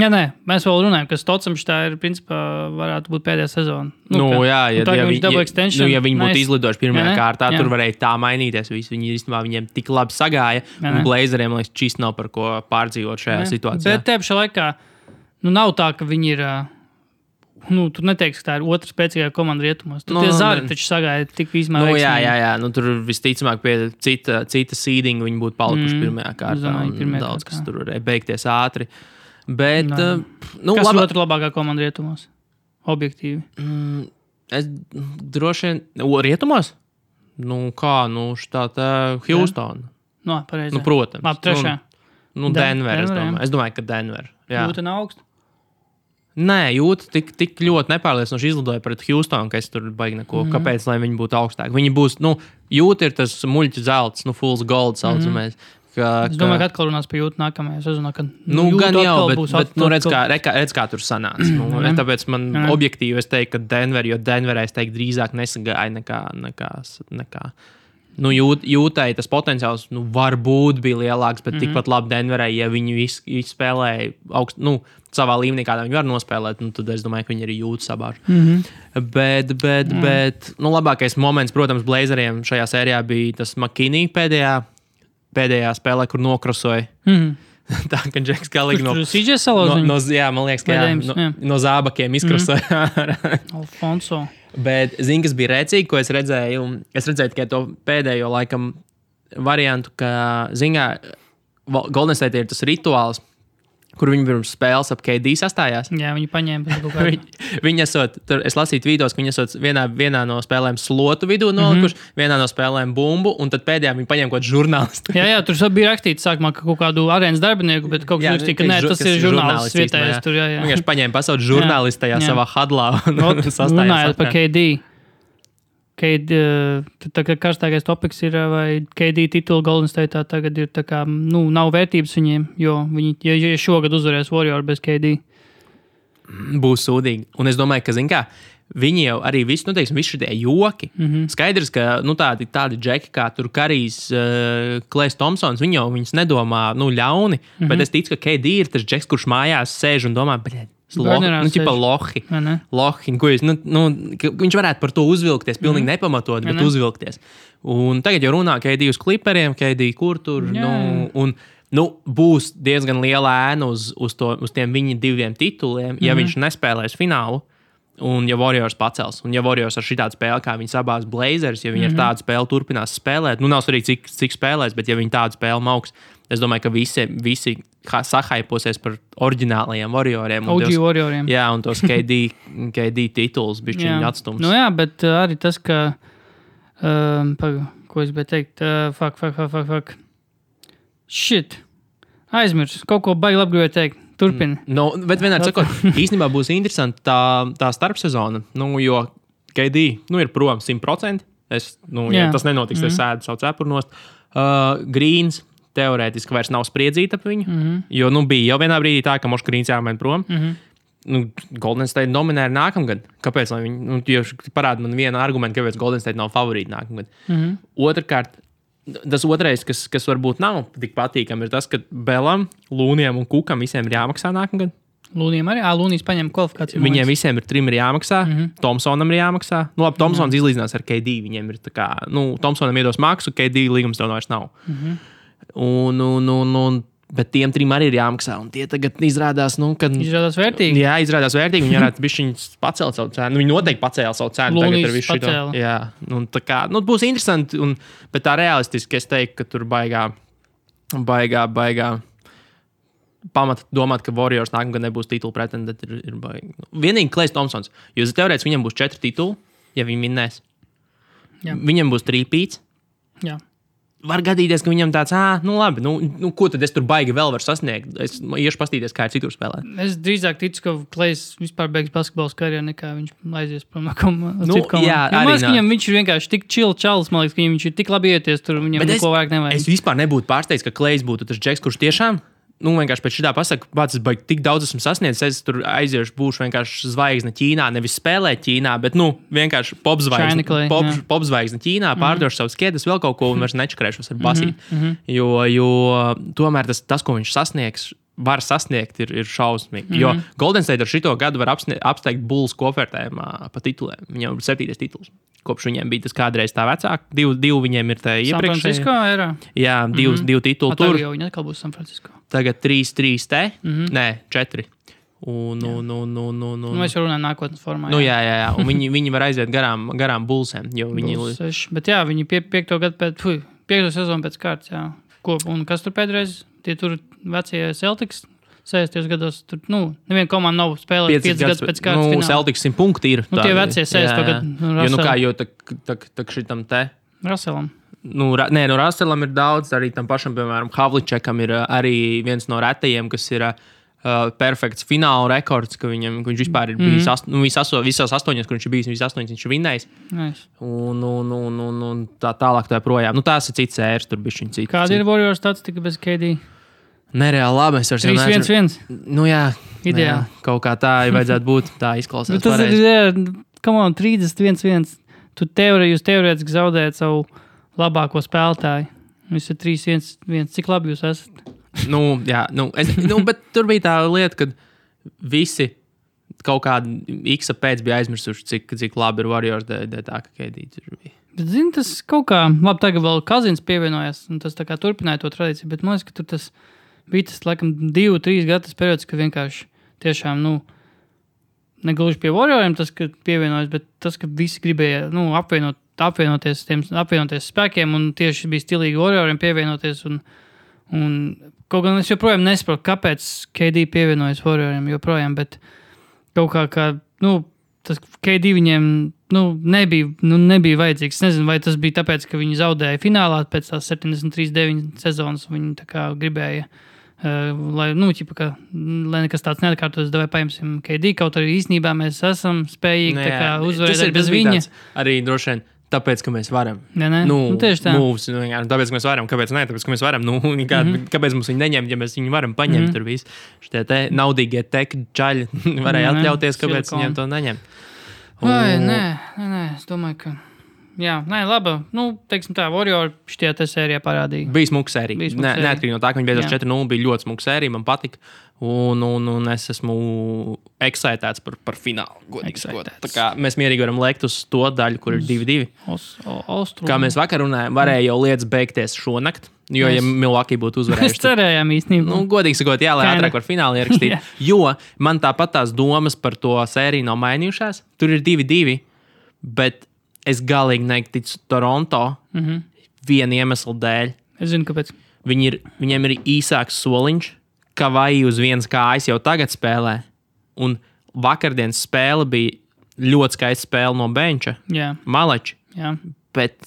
jā, nē, mēs vēl runājam, ka Stocams tā ir, principā, varētu būt pēdējā sezona. Nu, ka- jā, ja, tā, ja, viņš ja, extension. nu, ja viņi būtu nice. izlidojuši pirmajā Jā, kārtā, Jā. tur varēja tā mainīties. Visi. Viņi īstenībā viņiem tik labi sagāja. Jā, Un? Blazeriem liekas, šis nav par ko pārdzīvot šajā Ne? situācijā. Bet te pašā laikā nu, nav tā, ka viņi ir. Nu, tu neteiksi, ka tā ir otra spēcīgākā komanda rietumos. Tur Nu, tie nu, zari ne. taču sagāja tik vismaz. Nu, jā, jā, jā. Nu, tur visticamāk, pie cita, cita seedinga viņi būtu palikuši Mm, pirmajā kārtā. domāju, pirmajā Daudz kārtā. kas tur varēja beigties ātri. Bet, Nē. uh, nu, Kas ir labi, otra labākā komanda rietumos? Objektīvi. mm, es droši vien, o, rietumos? Nu, kā, nu, tā tā Houston. No, pareizi. Nu, protams. Labi, trešā. Nu, nu Den- Denver, es Denver, jā. domāju. Es domāju, ka Denver. Jā. Jūta nav augsta. Nē, jūtas tik, tik ļoti nepārliecinoši izlidoja pret Houstonu, ka es tur baigi neko. Mm. -hmm. Kāpēc lai viņi būtu augstāki? Viņi būs, nu, jūtas ir tas muļķis zelts, nu, fulls gold saucamais. Ka, Mhm. Es domāju, ka atkal runās par jūtu nākamajā sezonā. Ka, Nu, Jūta gan jau, bet, bet nu, atkal- redz, kā, redz, kā, redz, kā tur sanāca. Nu, Mhm. tāpēc man Jā. objektīvi es teiktu, ka Denver, jo Denverā es teiktu, drīzāk nesagāja nekā. nekā, nekā. Nu, jūt, jūtai tas potenciāls nu, varbūt bija lielāks, bet mm -hmm. tikpat labi Denverai, ja viņi visi, visi spēlēja augst, nu, savā līmenī, kādā viņi var nospēlēt, nu, tad es domāju, ka viņi arī jūt sabāžu. Mm -hmm. Bet, bet, mm. bet nu, labākais moments, protams, Blazeriem šajā sērijā bija tas Makini pēdējā, pēdējā spēlē, kur nokrosoja. Mhm. Tā kā Džeks Kalīgi no, no, no, jā, man liekas, ka jā, no, jā. no zābakiem izkrosoja. Mm. Alfonso. Bet, zini, kas bija rēcīgi, ko es redzēju? Es redzēju tikai to pēdējo laikam variantu, ka, zināmā mērā, Golden State ir tas rituāls, kur viņi pirms spēles ap KD sastājās. Jā, viņi paņēma pēc kaut kāda. Viņi, esot, tur, es lasīju tvītos, ka viņi esot vienā, vienā no spēlēm slotu vidū nolikuši, mm -hmm. vienā no spēlēm bumbu, un tad pēdējā viņi paņēma kaut kādu žurnālistu. Jā, jā, tur bija rakstīts sākumā, ka kaut kādu arēnas darbinieku, bet kaut kas rakstīja, ka nē, tas ir žurnālists vietējais. jā. Vienkārši paņēma pasaules žurnālistu tajā jā. savā hadlā. un- Ot, un sastājās Runājot par. KD. KD, eh, tad tā kā karstākais topiks ir, eh, vai KD titula Golden State tagad ir tā kā, nu, nav vērtības viņiem, jo viņi, ja, ja šogad uzvarēs Warrior bez KD. būs sūdīgi. Un es domāju, ka, zināmā mērā, viņi jau arī visu, nu, teiksim, visi šie joki. Mm. -hmm. Skaidrs, ka nu, tādi, tādi džeki kā Karijs, uh, Klais Thompsons, viņi jau viņus nedomā nu, ļauni. Mm. -hmm. Bet es ticu, ka KD ir tas džeks, kurš mājās sēž un domā, bet. Burnerā Nu, ķipa lohi. Lohi, ko jūs, nu, nu, ka viņš varētu par to uzvilkties, pilnīgi mm. nepamatot, bet ne? uzvilkties. Un tagad jau runā KD uz klipriem, KD kur tur. Jā. Nu, un, nu, būs diezgan liela ēna uz, uz, to, uz tiem viņa diviem tituliem, ja mm -hmm. viņš nespēlēs finālu. Un, ja Warriors pacels, un ja Warriors ar šādu spēli, kā viņi sabās Blazers, ja viņi mm -hmm. ar tādu spēli turpinās spēlēt, nu nav svarīgi, cik, cik spēlēs, bet ja viņi tādu spēli augs, es domāju, ka visi, visi sahaiposies par oriģinālajiem Warrioriem. OG tos, Warrioriem. Jā, un tos KD, KD titulus bija viņa atstums. Nu, jā, bet uh, arī tas, ka, um, paga, ko es biju teikt, uh, fuck, fuck, fuck, fuck, fuck. Shit! Aizmirsu, kaut ko baigi labi gribēju teikt. Turpini. Mm. No, bet vienmēr sakot, īstenībā būs interesanti tā, tā starpsezona, nu, jo KD nu, ir prom 100%. Es, nu, ja tas nenotiks, mm -hmm. sēdu savu cepurnos. Uh, Grīns teorētiski vairs nav spriedzīta ap viņu. Mm -hmm. Jo nu, bija jau vienā brīdī tā, ka Mošs Grīns jāmaina prom. Mm -hmm. Nu, Golden State dominē nākamgad. Kāpēc? Viņi nu, parāda man vienu argumentu, kāpēc Golden State nav favorīti nākamgad. Mm -hmm. Otrakārt, Tas otrais, kas, kas varbūt nav tik patīkami, ir tas, ka Belam, Lūnijam un Kukam visiem ir jāmaksā nākamgad. Lūnijam arī, Lūnijas paņem kvalifikāciju. Viņiem visiem ir trim ir jāmaksā, mm -hmm. Tomsonam ir jāmaksā. Nu, labi, Tomsons mm -hmm. izlīdzinās ar KD. Viņiem ir tā kā, nu, Tomsonam iedos maksu, KD līgums tev vairs nav. Mm -hmm. Un, un, un, un Bet tiem trim arī ir jāmaksā. Un tie tagad izrādās, nu, ka. Izrādās vērtīgi. Jā, izrādās vērtīgi. Viņi varētu būt pacelt savu cenu. Nu, viņi noteikti pacēla savu cenu. Lūnijas tagad ar visu šo. Jā, nu, tā kā nu, būs interesanti. Un, bet tā realistiski es teiktu, ka tur baigā, baigā, baigā. Pamata domāt, ka Warriors nākamgad nebūs titula pretendenti. Ir, ir baigi. Nu, vienīgi Klais Thompsons. Jo teorētiski viņam būs četri tituli, ja viņi vinnēs. Jā. Viņam būs trīpīts. Jā var gadīties, ka viņam tāds, ah, nu labi, nu, nu ko tad es tur baigi vēl varu sasniegt. Es iešu paskatīties, kā ir citur spēlēt. Es drīzāk ticu, ka Klais vispār beigs basketbola karjeru, nekā viņš aizies prom no komandas. Nu, ja, arī viņam viņš ir vienkārši tik chill čalis, man liekas, ka viņš ir tik labi ieties tur, viņam neko vairāk nevajag. Es vispār nebūtu pārsteigts, ka Klais būtu tas džeks, kurš tiešām nu, vienkārši pēc šī pasakā, pats es baigi, tik daudz esmu sasniedzis. Es tur aiziešu, būšu vienkārši zvaigzne Ķīnā. Nevis spēlēt Ķīnā, bet nu, vienkārši popzvaigzne pop, pop Ķīnā, mhm. pārdošu mm -hmm. savus skiedus, vēl kaut ko un vairs nečakarēšos ar basīti. Mm -hmm. jo, jo tomēr tas, tas, ko viņš sasniegs, var sasniegt, ir, ir šausmīgi. Mm -hmm. Jo Golden State ar šo gadu var apsteigt Bulls kopvērtējumā pa tituliem. Viņam ir septītais tituls. Kopš viņiem bija tas kādreiz tā vecāka. Divi, divi viņiem ir tā iepriekšējā. Jā, divi, mm -hmm. divi tituli. Tur jau viņi atkal būs San Francisco. Tagad 3, 3 te. Mm -hmm. Nē, 4. Un, un, un, un, un, un. Mēs jau runājam nākotnes formā. Jā, nu, jā, jā. jā. Viņi, viņi var aiziet garām, garām bulsēm. Viņi... Bulls, bet jā, viņi pie, piekto gadu pēc, fuj, piekto sezonu pēc kārtas. Ko, un kas tur pēdējais? Tie tur vecie Celtics. 60 gados tur, nu, neviena komanda nav spēlējusi 5 gadus pēc kārtas. Nu, Celtics 100 punkti ir. Nu, tie vecie 60 gadu. Nu, jo, nu kā, jo tā, tā, tā šitam te. Raselam. Nu, ra, nē, no Raselam ir daudz, arī tam pašam, piemēram, Havličekam ir arī viens no retajiem, kas ir uh, perfekts fināla rekords, ka, viņam, ka viņš vispār ir mm -hmm. bijis ast, nu, aso, visās astoņos, kur viņš ir bijis, visas astoņas viņš ir vinnējis. Nice. Un, un, un, un, un tā tālāk tā projām. Nu, tās ir cits ērs, tur bija viņa cits. Kāda ir Warriors statistika bez KD? Nereāli labi. Es teikt, 3, 1, 1. Nu, jā, ideāli. Jā, kaut kā tā ir vajadzētu būt. Tā izklausās. tas pareizi. ir, come on, 31, 1. Tu teorē, jūs teorētiski zaudējat savu labāko spēlētāju. Jūs esat 3, 1, 1. Cik labi jūs esat? nu, jā, nu, es, nu, bet tur bija tā lieta, ka visi kaut kādā X pēc bija aizmirsuši, cik, cik labi ir Warriors dēļ, tā, ka Keidīts tur bija. Bet, zini, tas kaut kā, labi, tagad vēl Kazins pievienojās, un tas tā kā turpināja to tradīciju, bet man liekas, ka tur tas bija tas, laikam, divu, trīs gadus periods, ka vienkārši tiešām, nu, negluži pie Warrioriem tas, ka pievienojas, bet tas, ka visi gribēja, nu, apvienot, apvienoties, tiem, apvienoties spēkiem, un tieši bija stilīgi Warrioriem pievienoties, un, un kaut gan es joprojām nesaprotu, kāpēc KD pievienojas Warrioriem joprojām, bet kaut kā, kā, nu, tas KD viņiem nu, nebija, nu, nebija vajadzīgs. Es nezinu, vai tas bija tāpēc, ka viņi zaudēja finālā pēc tās 73-9 sezonas. Viņi gribēja, lai, nu, ķipa, ka, lai nekas tāds neatkārtos, vai paņemsim KD. Kaut arī īsnībā mēs esam spējīgi nu, jā, uzvarēt arī bez viņa. Arī droši vien. Tāpēc, ka mēs varam. Nē, nē. Nu, nu, tieši tā. Moves, nu, jā, tāpēc, ka mēs varam. Kāpēc? Nē, tāpēc, ka mēs varam. Nu, kā, mm -hmm. Kāpēc mums viņi neņemt, ja mēs viņu varam paņemt? Mm -hmm. Tur viss šie te naudīgie teki čaļi varēja atļauties, kāpēc viņiem to neņemt. Vai, un... nē, nē, nē, es domāju, ka. Jā, nē, labi. Nu, teiksim tā, Warrior šajā sērijā parādīja. Bija smuka sērija. Nē, neatkarīgi no tā, ka viņi beidzās 4-0, bija ļoti smuka sērija. Man patika. Un, un, un es esmu ekscitēts par, par finālu. Mēs mierīgi varam lēkt uz to daļu, kur ir 2-2. Kā mēs vakar runājām, varēja jau lietas beigties šonakt. Jo, ja Mēs- Milwaukee būtu Mēs uzvarējuši, tad, cerējām īstenībā. nu, godīgi sakot, jā, lai Kinda. ātrāk var finālu ierakstīt. Jā. Jo man tāpat tās domas par to sēriju nav mainījušās. Tur ir divi, divi, bet es galīgi neticu Toronto Mm -hmm. viena iemesla dēļ. Es zinu, kāpēc. Viņi ir, viņiem ir īsāks soliņš, ka vai uz vienas kājas jau tagad spēlē. Un vakardienas spēle bija ļoti skaista spēle no benča, Jā, maleči. jā. Bet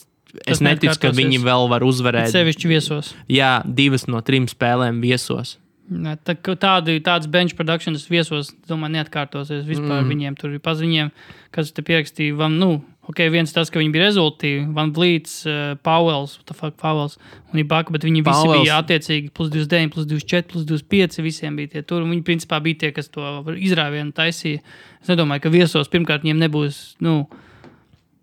Tas es neticu, ka viņi vēl var Bet uzvarēt. sevišķi viesos. Jā, divas no trim spēlēm viesos. Tā, tādi, tāds bench productions viesos, domāju, neatkārtosies vispār. Mm. Viņiem tur ir paziņiem, kas te pierakstīja. Van, nu, ok, viens tas, ka viņi bija rezultāti, Van Blīts, uh, fuck, Powells un Ibaka, bet viņi visi Powells. bija attiecīgi plus 29, plus 24, plus 25, visiem bija tie tur. Viņi principā bija tie, kas to izrāvienu taisīja. Es nedomāju, ka viesos pirmkārt viņiem nebūs, nu,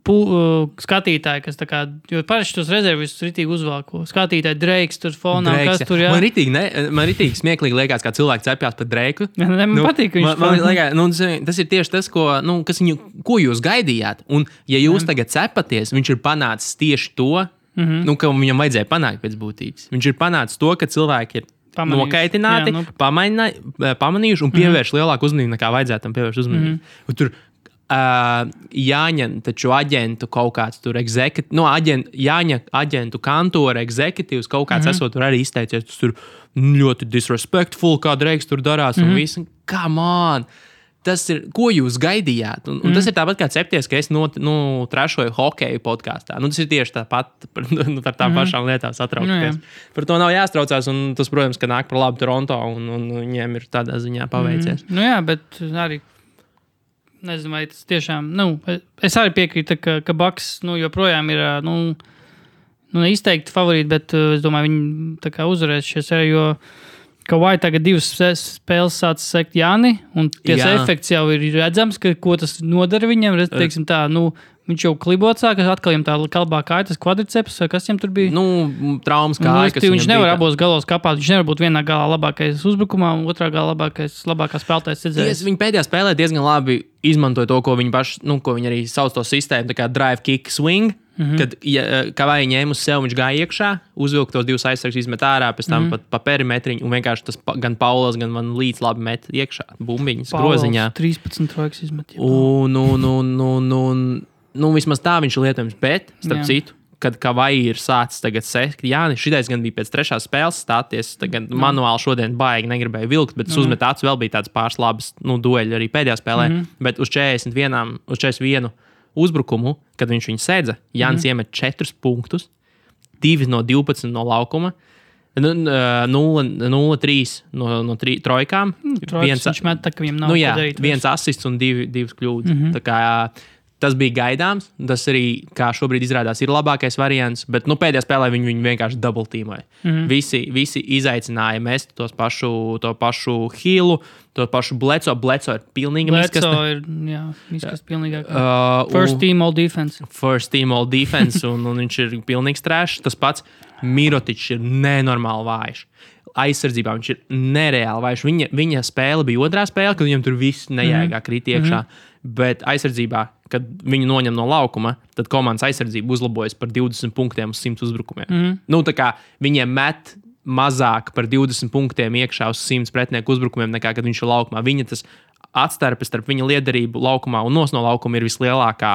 pu, uh, skatītāji, kas tā kā, jo parasti tos rezervistus ritīgi uzvalku. Skatītāji, Dreiks tur fonā, Dreiks, kas tur jā. Man ritīgi, ne, man ritīgi smieklīgi liekas, kā cilvēki cepjas par Dreiku. Ne, man nu, patīk, viņš man, man, liekas, nu, tas, ir tieši tas, ko, nu, viņu, ko jūs gaidījāt. Un, ja jūs Jā. tagad cepaties, viņš ir panācis tieši to, mm Mhm. -hmm. nu, ka viņam vajadzēja panākt pēc būtības. Viņš ir panācis to, ka cilvēki ir Pamanījuši. nokaitināti, Jā, nu. pamaina, pamanījuši un pievērš lielāku uzmanību nekā vajadzētu tam pievērst uzmanību. Un Tur uh, jāņem taču aģentu kaut kāds tur exekutīvs, no aģent, jāņem aģentu kantora exekutīvs kaut kāds, mm -hmm. esot tur arī izteicies. Tas tur ļoti disrespectful, kā Dreiks tur darās. Mm -hmm. Un viss, kā man! Tas ir, ko jūs gaidījāt. Un, un mm. tas ir tāpat kā cepties, ka es not, nu, trešoju hokeju podkāstā. Nu, tas ir tieši tāpat par, nu, par tām mm. pašām lietām satraukties. Nu, jā. par to nav jāstraucās. Un tas, protams, ka nāk par labu Toronto un, un viņiem ir tādā ziņā paveicies. Mm. Nu, jā, bet arī. Nezinu, vai tas tiešām. Nu, es arī piekrītu, ka, ka Baks nu, joprojām ir nu, nu, izteikti favorīti, bet es domāju, viņi uzvarēs šajā sērijā. Jo Kavai tagad divas spē- spēles sācis sekt Jāni, un tas efekts jau ir redzams, ka, ko tas nodara viņam. Teiksim, tā, nu, viņš jau klibot sākas, atkal viņam tā kalbā kāja, tas kvadriceps, kas viņam tur bija. Nu, traumas Un, kā respektīvi, viņš nevar abos galos kāpāt. Viņš nevar būt vienā galā labākais uzbrukumā, un otrā galā labākais, labākā spēlētājs. Ties, redzējis. viņi pēdējā spēlē diezgan labi izmantoja to, ko viņi paši, nu, ko viņi arī sauc to sistēmu, tā kā drive, kick, swing. Mm -hmm. Kad ja, kā vai ņēma uz sevi, viņš gāja iekšā, uzvilka tos divus aizsargus, izmet ārā, pēc tam mm -hmm. pat pa perimetriņu, un vienkārši tas pa, gan Pauls, gan man līdz labi met iekšā, bumbiņas Pauls groziņā. 13 trojkas izmet. jā. Un, un, un, un, un, nu, vismaz tā viņš ir lietojams. Bet, starp Jā. Citu, kad Kavai ir sācis tagad sekt, jā, šitais gan bija pēc trešās spēles stāties. Tagad manuāli šodien baigi negribēju vilkt, bet es Jā. uzmetu acu, vēl bija tāds pāris labs nu, dueļi arī pēdējā spēlē. Mm. Bet uz 41, uz 41 uzbrukumu, kad viņš viņu sēdza, Jānis mm iemet 4 punktus, 2 no 12 no laukuma. Nu, 0-3 no, no tri, trojkām. Trojkas Viens- viņš met tā, ka viņam nav nu, jā, viens asists un divi, divas kļūdas. Mm. -hmm. kā, tas bija gaidāms. Tas arī, kā šobrīd izrādās, ir labākais variants. Bet nu, pēdējā spēlē viņi viņu vienkārši dubultīmoja. Mm Mhm. -hmm. visi, visi izaicināja mest tos pašu, to pašu hilu, to pašu bleco. Bleco ir pilnīgi Leco miskasta. ir, jā, izkas pilnīgāk. Uh, First un- team all defense. first team all defense, un, un viņš ir pilnīgs trešs. Tas pats Mirotičs ir nenormāli vājš. Aizsardzībā viņš ir nereāli vājš. Viņa, viņa spēle bija otrā spēle, kad viņam tur viss nejēgā krīt iekšā. Mm -hmm. Bet aizsardzībā, kad viņu noņem no laukuma, tad komandas aizsardzība uzlabojas par 20 punktiem uz 100 uzbrukumiem. Mm -hmm. nu, tā kā viņiem met mazāk par 20 punktiem iekšā uz 100 pretinieku uzbrukumiem, nekā kad viņš ir laukumā. Viņa tas atstarpe starp viņa liederību laukumā un nos no laukuma ir vislielākā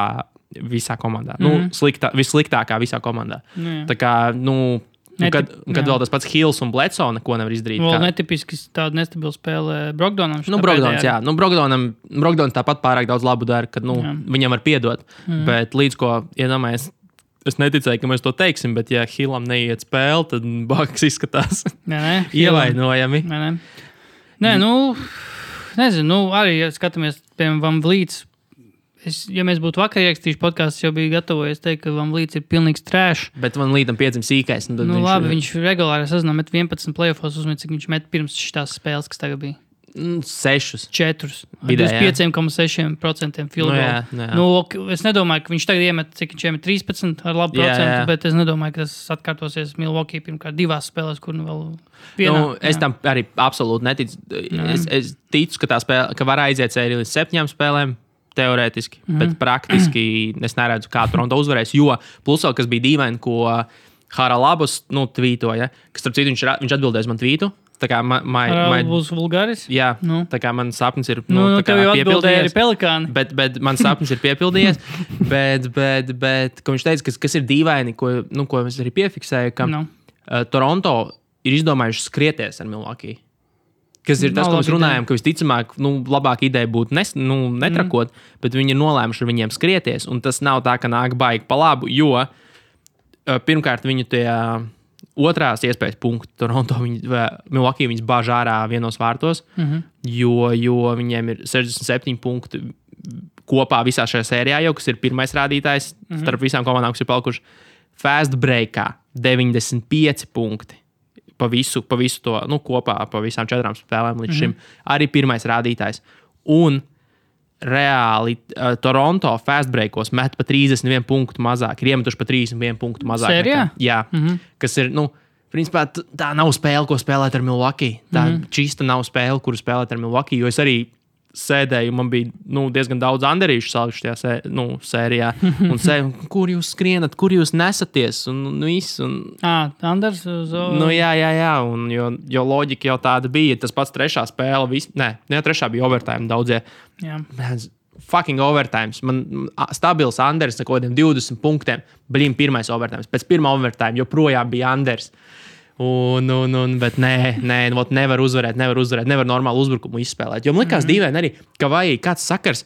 visā komandā. Mm -hmm. nu, sliktā, vissliktākā visā komandā. Nu, jā. Tā kā, nu, un kad, un kad jā. vēl tas pats Hills un Bledsoe neko nevar izdarīt. Vēl netipiski tāda nestabila spēle Brogdonam. Nu, Brogdons, jā, nu, Brogdonam, Brogdons tāpat pārāk daudz labu dara, kad nu, Jā. viņam var piedot. Mm. Bet līdz ko iedomājies, es neticēju, ka mēs to teiksim, bet ja Hillam neiet spēle, tad Baks izskatās Nē, nē, ievainojami. Nē, nē. nē nu, nezinu, nu, arī ja skatāmies, piemēram, Van Vlīts. Es, ja mēs būtu vakar ierakstījuši podkāstu, jau biju gatavojies teikt, ka Van Vlīts ir pilnīgs trēšs. Bet man līdam piedzim sīkais. Nu, Nu, viņš, labi, viņš regulāri sazināja, met 11 playoffs uzmet, cik viņš met pirms šīs spēles, kas tagad bija. mm, sešus. 4. Vidēji, jā. 25,6% field Nu, jā, nu, jā. Nu, es nedomāju, ka viņš tagad iemet, cik viņš iemet 13 ar labu Jā, procentu, jā. bet es nedomāju, ka tas atkārtosies Milwaukee pirmkārt divās spēlēs, kur nu vēl vienā. Nu, es jā. tam arī absolūti neticu. Es, es ticu, ka tā spēle, ka var aiziet sēriju līdz septiņām spēlēm. Teorētiski, mm bet praktiski es neredzu, kā Toronto uzvarēs. Jo plus vēl kas bija dīvaini, ko Haralabus nu, tvītoja, kas, starp citu, viņš, viņš atbildēs man tvītu. Tā kā ma, ma, ma, Būs vulgāris. jā, Nu. tā kā man sapnis ir Nu, nu, nu, tā jau atbildēja arī pelikāni. Bet, bet man sapnis ir piepildījies. bet, bet, bet ko viņš teica, kas, kas ir dīvaini, ko, nu, ko es arī piefiksēju, ka Nu. uh, Toronto ir izdomājuši skrieties ar Milwaukee. Kas ir tas, ko mēs runājam, ka visticamāk, nu, labākā ideja būtu nes, nu, netrakot, mm. bet viņi ir nolēmuši ar viņiem skrieties. Un tas nav tā, ka nāk baigi pa labu, jo pirmkārt viņu tajā otrās iespējas punktu Toronto, vai Milwaukee viņas bāž ārā vienos vārtos, mm Mhm. -hmm. jo, jo viņiem ir 67 punkti kopā visā šajā sērijā, jau kas ir pirmais rādītājs mm -hmm. starp visām komandām, kas ir palikuši. Fast breakā 95 punkti. Pa visu, pa visu to nu, kopā, pa visām četrām spēlēm līdz mm -hmm. šim. Arī pirmais rādītājs. Un reāli uh, Toronto fastbreakos met pa 31 punktu mazāk, ir iemetuši pa 31 punktu mazāk. Sērijā? nekā- Jā, mm -hmm. kas ir. Nu, Principā, tā nav spēle, ko spēlēt ar Milwaukee. Tā mm -hmm. čista nav spēle, kuru spēlēt ar Milwaukee. Jo es arī sēdēju, man bija nu, diezgan daudz anderīšu salikuši šajā sē, nu, sērijā. Un sēju, kur jūs skrienat, kur jūs nesaties? Un, nu, viss, un, Ah, Anders uz Nu, jā, jā, jā. Un, jo, jo loģika jau tāda bija. Tas pats trešā spēle, vis, nē, ne, trešā bija overtime. Daudzie jā. Mēns, fucking overtime. Man stabils Anders ar kaut kādiem 20 punktiem. Blīm, pirmais overtime. Pēc pirmā overtime joprojām bija Anders. Un, un, un, bet nē, nē nu, nevar uzvarēt, nevar uzvarēt, nevar normālu uzbrukumu izspēlēt. Jo man likās mm dīvaini arī, ka vai kāds sakars.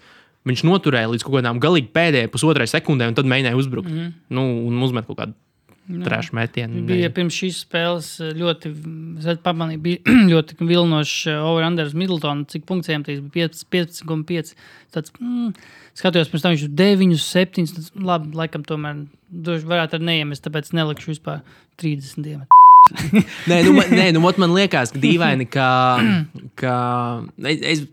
Viņš noturēja līdz kaut kādām galīgi pēdējai pusotrai sekundē, un tad mēģināja uzbrukt. Mm nu, un uzmet kaut kādu trešo metienu. Bija pirms šīs spēles ļoti, es pamanīju, bija ļoti vilnošs over-under Middletona. Cik punktiem tas bija 15,5. Tāds, mm, skatījos, pirms tam viņš bija 9, 7. Tas, labi, laikam, tomēr varētu ar neiemest, tāpēc nelikšu vispār 30 dienu. Nē, nu, man, nē, nu, man liekas, ka dīvaini, ka, ka es,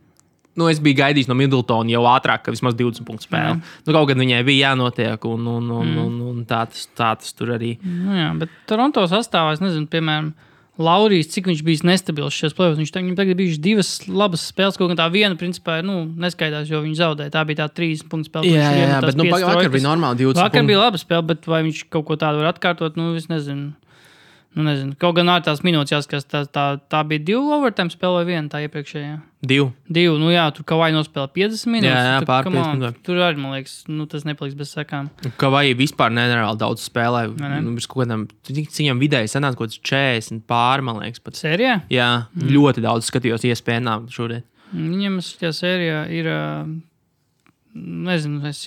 nu, es biju gaidījis no Middletona jau ātrāk, ka vismaz 20 punktu spēle. Nu, kaut kad viņai bija jānotiek, un, un, un, mm. un, un tā, tas, tā tas tur arī. Nu, jā, bet Toronto sastāvā, es nezinu, piemēram, Laurijas, cik viņš bija nestabils šajos plēsos. Viņš tagad, tagad bija divas labas spēles, kaut kā tā viena, principā, nu, neskaidrs, jo viņš zaudēja. Tā bija tā trīs punktu spēle. Jā, jā, jā bet nu, vakar bija normāli 20 Vakar punkti. bija laba spēle, bet vai viņš kaut ko tādu var atkārtot, nu, es nezinu. Nu, nezinu. Kaut gan ar tās minūtes jāskatās, tā, tā, tā bija divu overtime spēle vai viena tā iepriekšējā. Divi. Divu, nu jā, tur kā vai nospēlēja 50 minūtes. Jā, jā, pār come 50 on, minūtēm. Tur arī, man liekas, nu, tas nepaliks bez sekām. Ka vai vispār nereāli daudz spēlē. Nu, bez kaut cik viņam vidēji sanāca kaut kāds 40 pāri, man liekas. Pat. Sērijā? Jā, mm. ļoti daudz skatījos iespējām šodien. Viņam šajā sērijā ir. Nezinu, es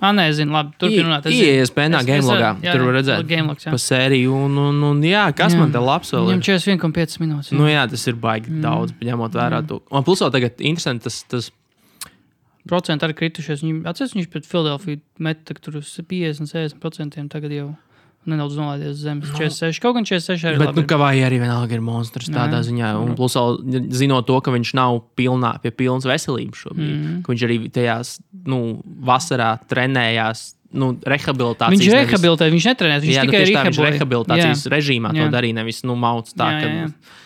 šajā sērijā. Ah, nē, es zinu, labi. Turpināt. Iespējā gamelogā. Tur var redzēt. Gamelogs, jā. Pa sēriju, un, un, un jā, kas Jā. man te labs vēl Viņam ir? 41,5 minūtes. Nu, jā, tas ir baigi mm. daudz, ņemot vērā to. Un plus vēl tagad interesanti tas, tas Procenti arī kritušies. Atceras, viņš pret Filadelfiju meta tur uz 50, 60%. Tagad jau nedaudz nolaidies uz zemes. 46, kaut gan 46 arī. Bet, labi nu, ir. ka vai arī vienalga ir monstrs tādā Jā. ziņā. Un plus, vēl zinot to, ka viņš nav pilnā, pie pilnas veselības šobrīd, mm. ka viņš arī tajās nu, vasarā trenējās. Nu, rehabilitācijas. Viņš nevis- rehabilitēja, viņš netrenēja. Viņš Jā, nu, tikai tieši tā, viņš rehabilitēja. rehabilitācijas jā. režīmā Jā. to darīja. Nevis nu, mauts tā, jā, ka. jā, jā.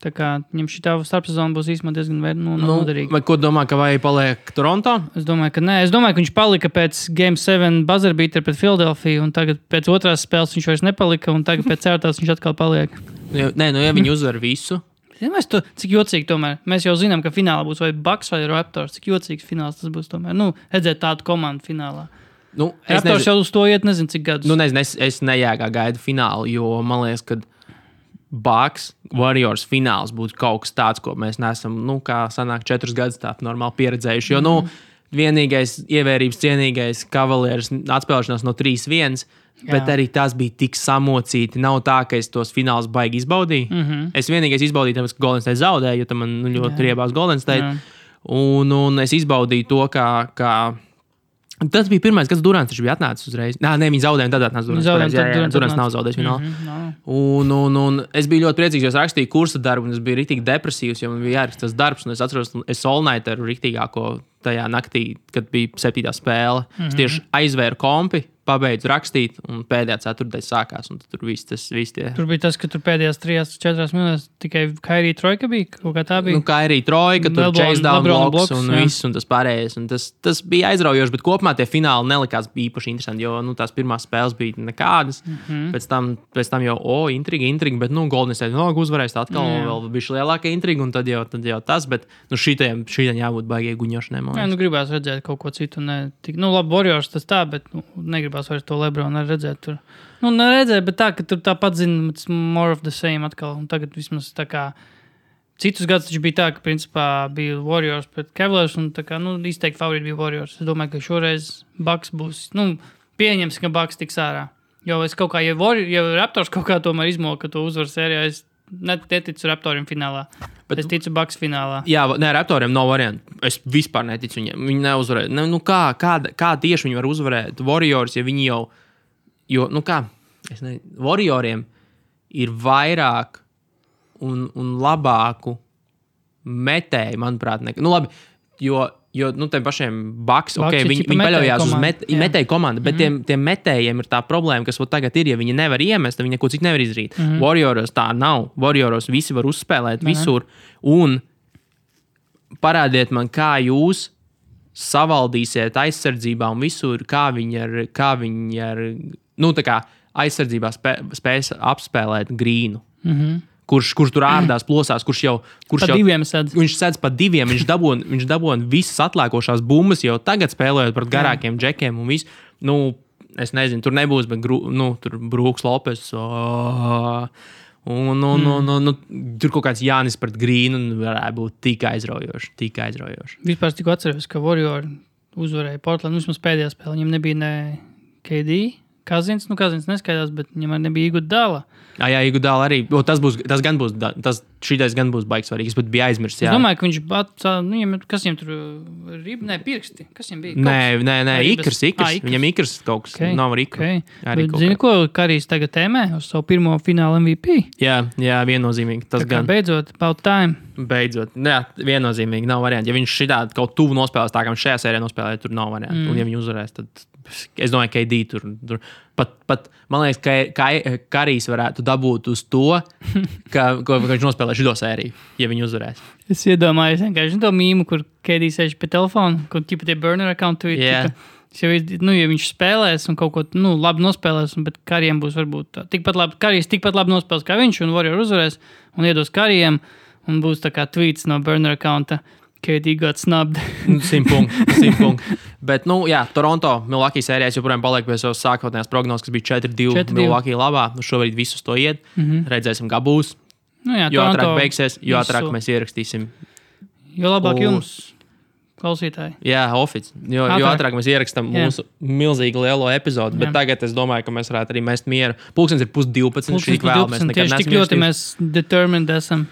Tā kā viņam šī tā starpsezona būs īstenībā diezgan vēr- nu, Nu, noderīga. vai ko domā, ka vai paliek Toronto? Es domāju, ka nē. Es domāju, ka viņš palika pēc Game 7 buzzerbeater pret Filadelfiju, un tagad pēc otrās spēles viņš vairs nepalika, un tagad pēc ceturtās viņš atkal paliek. Ja, nē, nu, ja viņi uzvar visu, mēs to, cik jocīgi tomēr. Mēs jau zinām, ka finālā būs vai Bucks vai Raptors. Cik jocīgs fināls tas būs tomēr. Nu, redzēt tādu komandu finālā. nu, es Raptors nezinu, jau uz to iet, nezinu, cik gadus. nu, nezinu, es, es nejēgā gaidu finālu, jo man liekas, ka Bucks Warriors fināls būtu kaut kas tāds, ko mēs neesam, nu, kā sanāk, četrus gadus tādu normāli pieredzējuši. Jo, nu, vienīgais ievērības cienīgais kavalieris atspēlēšanās no 3-1. Bet Jā. arī tas bija tik samocīti. Nav tā, ka es tos finālus baigi izbaudīju. Mm. -hmm. Es vienīgais izbaudīju, tāpēc, ka Golden State zaudēja, jo tam man nu, ļoti riebās Golden State. Jā. Un, un es izbaudīju to, kā. kā Tas bija pirmais, kas Durants bija atnācis uzreiz. Nē, ne, viņi zaudēja, tad atnāca Durants. Zaudēja, pareizi. tad Jā, jā, Durants nav zaudējis finālā. Mhm, nav. Un, un, un es biju ļoti priecīgs, jo es rakstīju kursa darbu, un es biju rīktīgi depresīvs, jo man bija jāraksta tas darbs. un Es atceros, es Solnaitu ar rīktīgāko tajā naktī, kad bija septītā spēle. Mm -hmm. Es tieši aizvēru kompi, pabeidzu rakstīt, un pēdējā ceturtdaļa sākās. Tur viss tas viss tie. Tur bija tas, ka tur pēdējās trijās, četrās minūtēs tikai Kairija Trojka bija. Kā tā bija. Nu, arī Trojka, tur Lebrona- Chase down bloks, bloks, un jā. viss, un tas pārējais. Un tas, tas bija aizraujoši, bet kopumā tie fināli nelikās īpaši interesanti, jo nu, tās pirmās spēles bija nekādas. Mm Mhm. -hmm. pēc, tam, pēc tam jau, o, intriga, intriga, bet, nu, Golden State no, uzvarēs atkal, Jā. vēl bija lielāka intriga, un tad jau, tad jau tas, bet, nu, šitiem, šitiem jābūt baigīgi guņošanai. Man liekas. nu gribās redzēt kaut ko citu. Ne, tik, nu, labi, Warriors tas tā, bet nu, negribās vairs to Lebronu redzēt. Tur. Nu, neredzēt, bet tā, ka tur tāpat zina, it's more of the same atkal. Un tagad vismaz tā kā. Citus gadus taču bija tā, ka principā bija Warriors pret Cavaliers. Un tā kā nu, izteikti favorīti bija Warriors. Es domāju, ka šoreiz Bucks būs. Nu, pieņemsim, ka Bucks tiks ārā. Jo es kaut kā, ja, Warrior, ja Raptors kaut kā tomēr izmoka to uzvaru sērijā, es neticu Raptoriem finālā. Bet, es ticu Bucks finālā. Jā, nē, Raptoriem nav variantu. Es vispār neticu viņiem. Viņi neuzvarēja. Ne, nu, kā, kā, kā tieši viņi var uzvarēt Warriors, ja viņi jau. Jo, nu kā, es nezinu, Warrioriem ir vairāk un, un labāku metēju, manuprāt, nekā. Nu, labi, jo, jo nu, tiem pašiem Bucks okay, viņi, viņi paļaujas uz met, metēju komandu, bet mm -hmm. tiem, tiem metējiem ir tā problēma, kas tagad ir. Ja viņi nevar iemest, tad viņi neko citu nevar izdarīt. Mm -hmm. Warrioros tā nav. Warrioros visi var uzspēlēt visur. Un parādiet man, kā jūs savaldīsiet aizsardzībā un visur, kā viņi ar, kā viņi ar nu, kā aizsardzībā spē, spēs apspēlēt grīnu. Mm -hmm. Kurš, kurš tur ārdās, plosās, kurš jau, kurš Pa jau diviem sēdz. Viņš sēdz pa diviem, viņš dabūna, viņš dabūna visas atliekošās bumbas jau tagad, spēlējot pret garākiem džekiem. un visu. Nu, es nezinu, tur nebūs, bet gru, nu, tur Brooks Lopes. Oh, un, un, un, un, un, tur kaut kāds Jānis pret Grīnu varētu būt tik aizraujoši. Tik aizraujoši. Vispār tikko atceros, ka Warriors uzvarēja Portlandu. Vismaz pēdējā spēlē viņam nebija ne KD. Kazins, nu, Kazins neskaidrs, bet viņam nebija Igu Dala. Jā, jā Igudāla arī. O, tas, būs, tas gan būs, tas šitais gan būs baigs svarīgs, bet bija aizmirsts. Es Jā. domāju, ka viņš bija. Nu, viņam, kas viņam tur bija? Nē, pirksti. Kas viņam bija? Nē, nē, nē, ikrs, ikrs. Ā, ikrs. Viņam ikrs kaut kas Okay, nav ar ikru. Okay. Arī Bet, zini, ko Karijs tagad tēmē uz savu pirmo fināla MVP? Jā, jā, viennozīmīgi. Tas gan. beidzot, about time. Beidzot, jā, viennozīmīgi nav variantu. Ja viņš šitā kaut tuvu nospēlēs, tā kā viņš šajā sērijā nospēlēja, tur nav variantu. Mm. Un, ja viņi uzvarēs, tad es domāju, ka KD tur, tur pat, pat man liekas, ka, ka Karijs varētu dabūt uz to, ka, ka viņš nospēlē šo sēriju, ja viņi uzvarēs. Es iedomājos, vienkārši to mīmu, kur Keidijs sēž pie telefona, kur tipa tie burner accountu ir. Es Jau, iz- nu, ja viņš spēlēs un kaut ko nu, labi nospēlēs, un, bet kariem būs varbūt tā. tikpat labi, karīs tikpat labi nospēlēs kā viņš, un Warrior uzvarēs un iedos kariem, un būs tā kā tweets no burner accounta. KD got snubbed. Simt punktu. simt punktu. Bet, nu, jā, Toronto Milwaukee sērijās joprojām paliek pie savas sākotnējās prognozes, kas bija 4-2 4-2. Milwaukee labā. Nu, šobrīd visus to iet. Mm -hmm. Redzēsim, kā būs. Nu, jā, Jo ātrāk beigsies, jo ātrāk mēs ierakstīsim. Jo labāk Un- jums, klausītāji. Jā, oficiāli. Jo, ātrāk. jo Ātrāk. mēs ierakstām mūsu milzīgo lielo epizodi, bet Jā. tagad es domāju, ka mēs varētu arī mest mieru. Pūkstens ir pusdivpadsmit. Mums Šī ir vēl mēs 12, nekad tieši tik neesam ļoti mēs determined esam.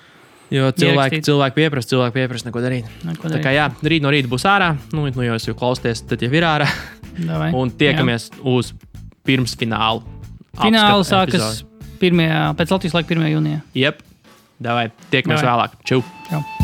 Jo cilvēki, cilvēki pieprasa, cilvēki pieprasa neko darīt. Neko Tā darīt. kā jā, rīt no rīta būs ārā. Nu, nu jau jūs jau klausāties, tad jau ir ārā. Davai. Un tiekamies jā. uz pirmsfinālu. Fināls apskata sākas. 1. pēc Latvijas laika 1. jūnijā. Jep, davai, tiekamies Davai. vēlāk. Čau! Čau.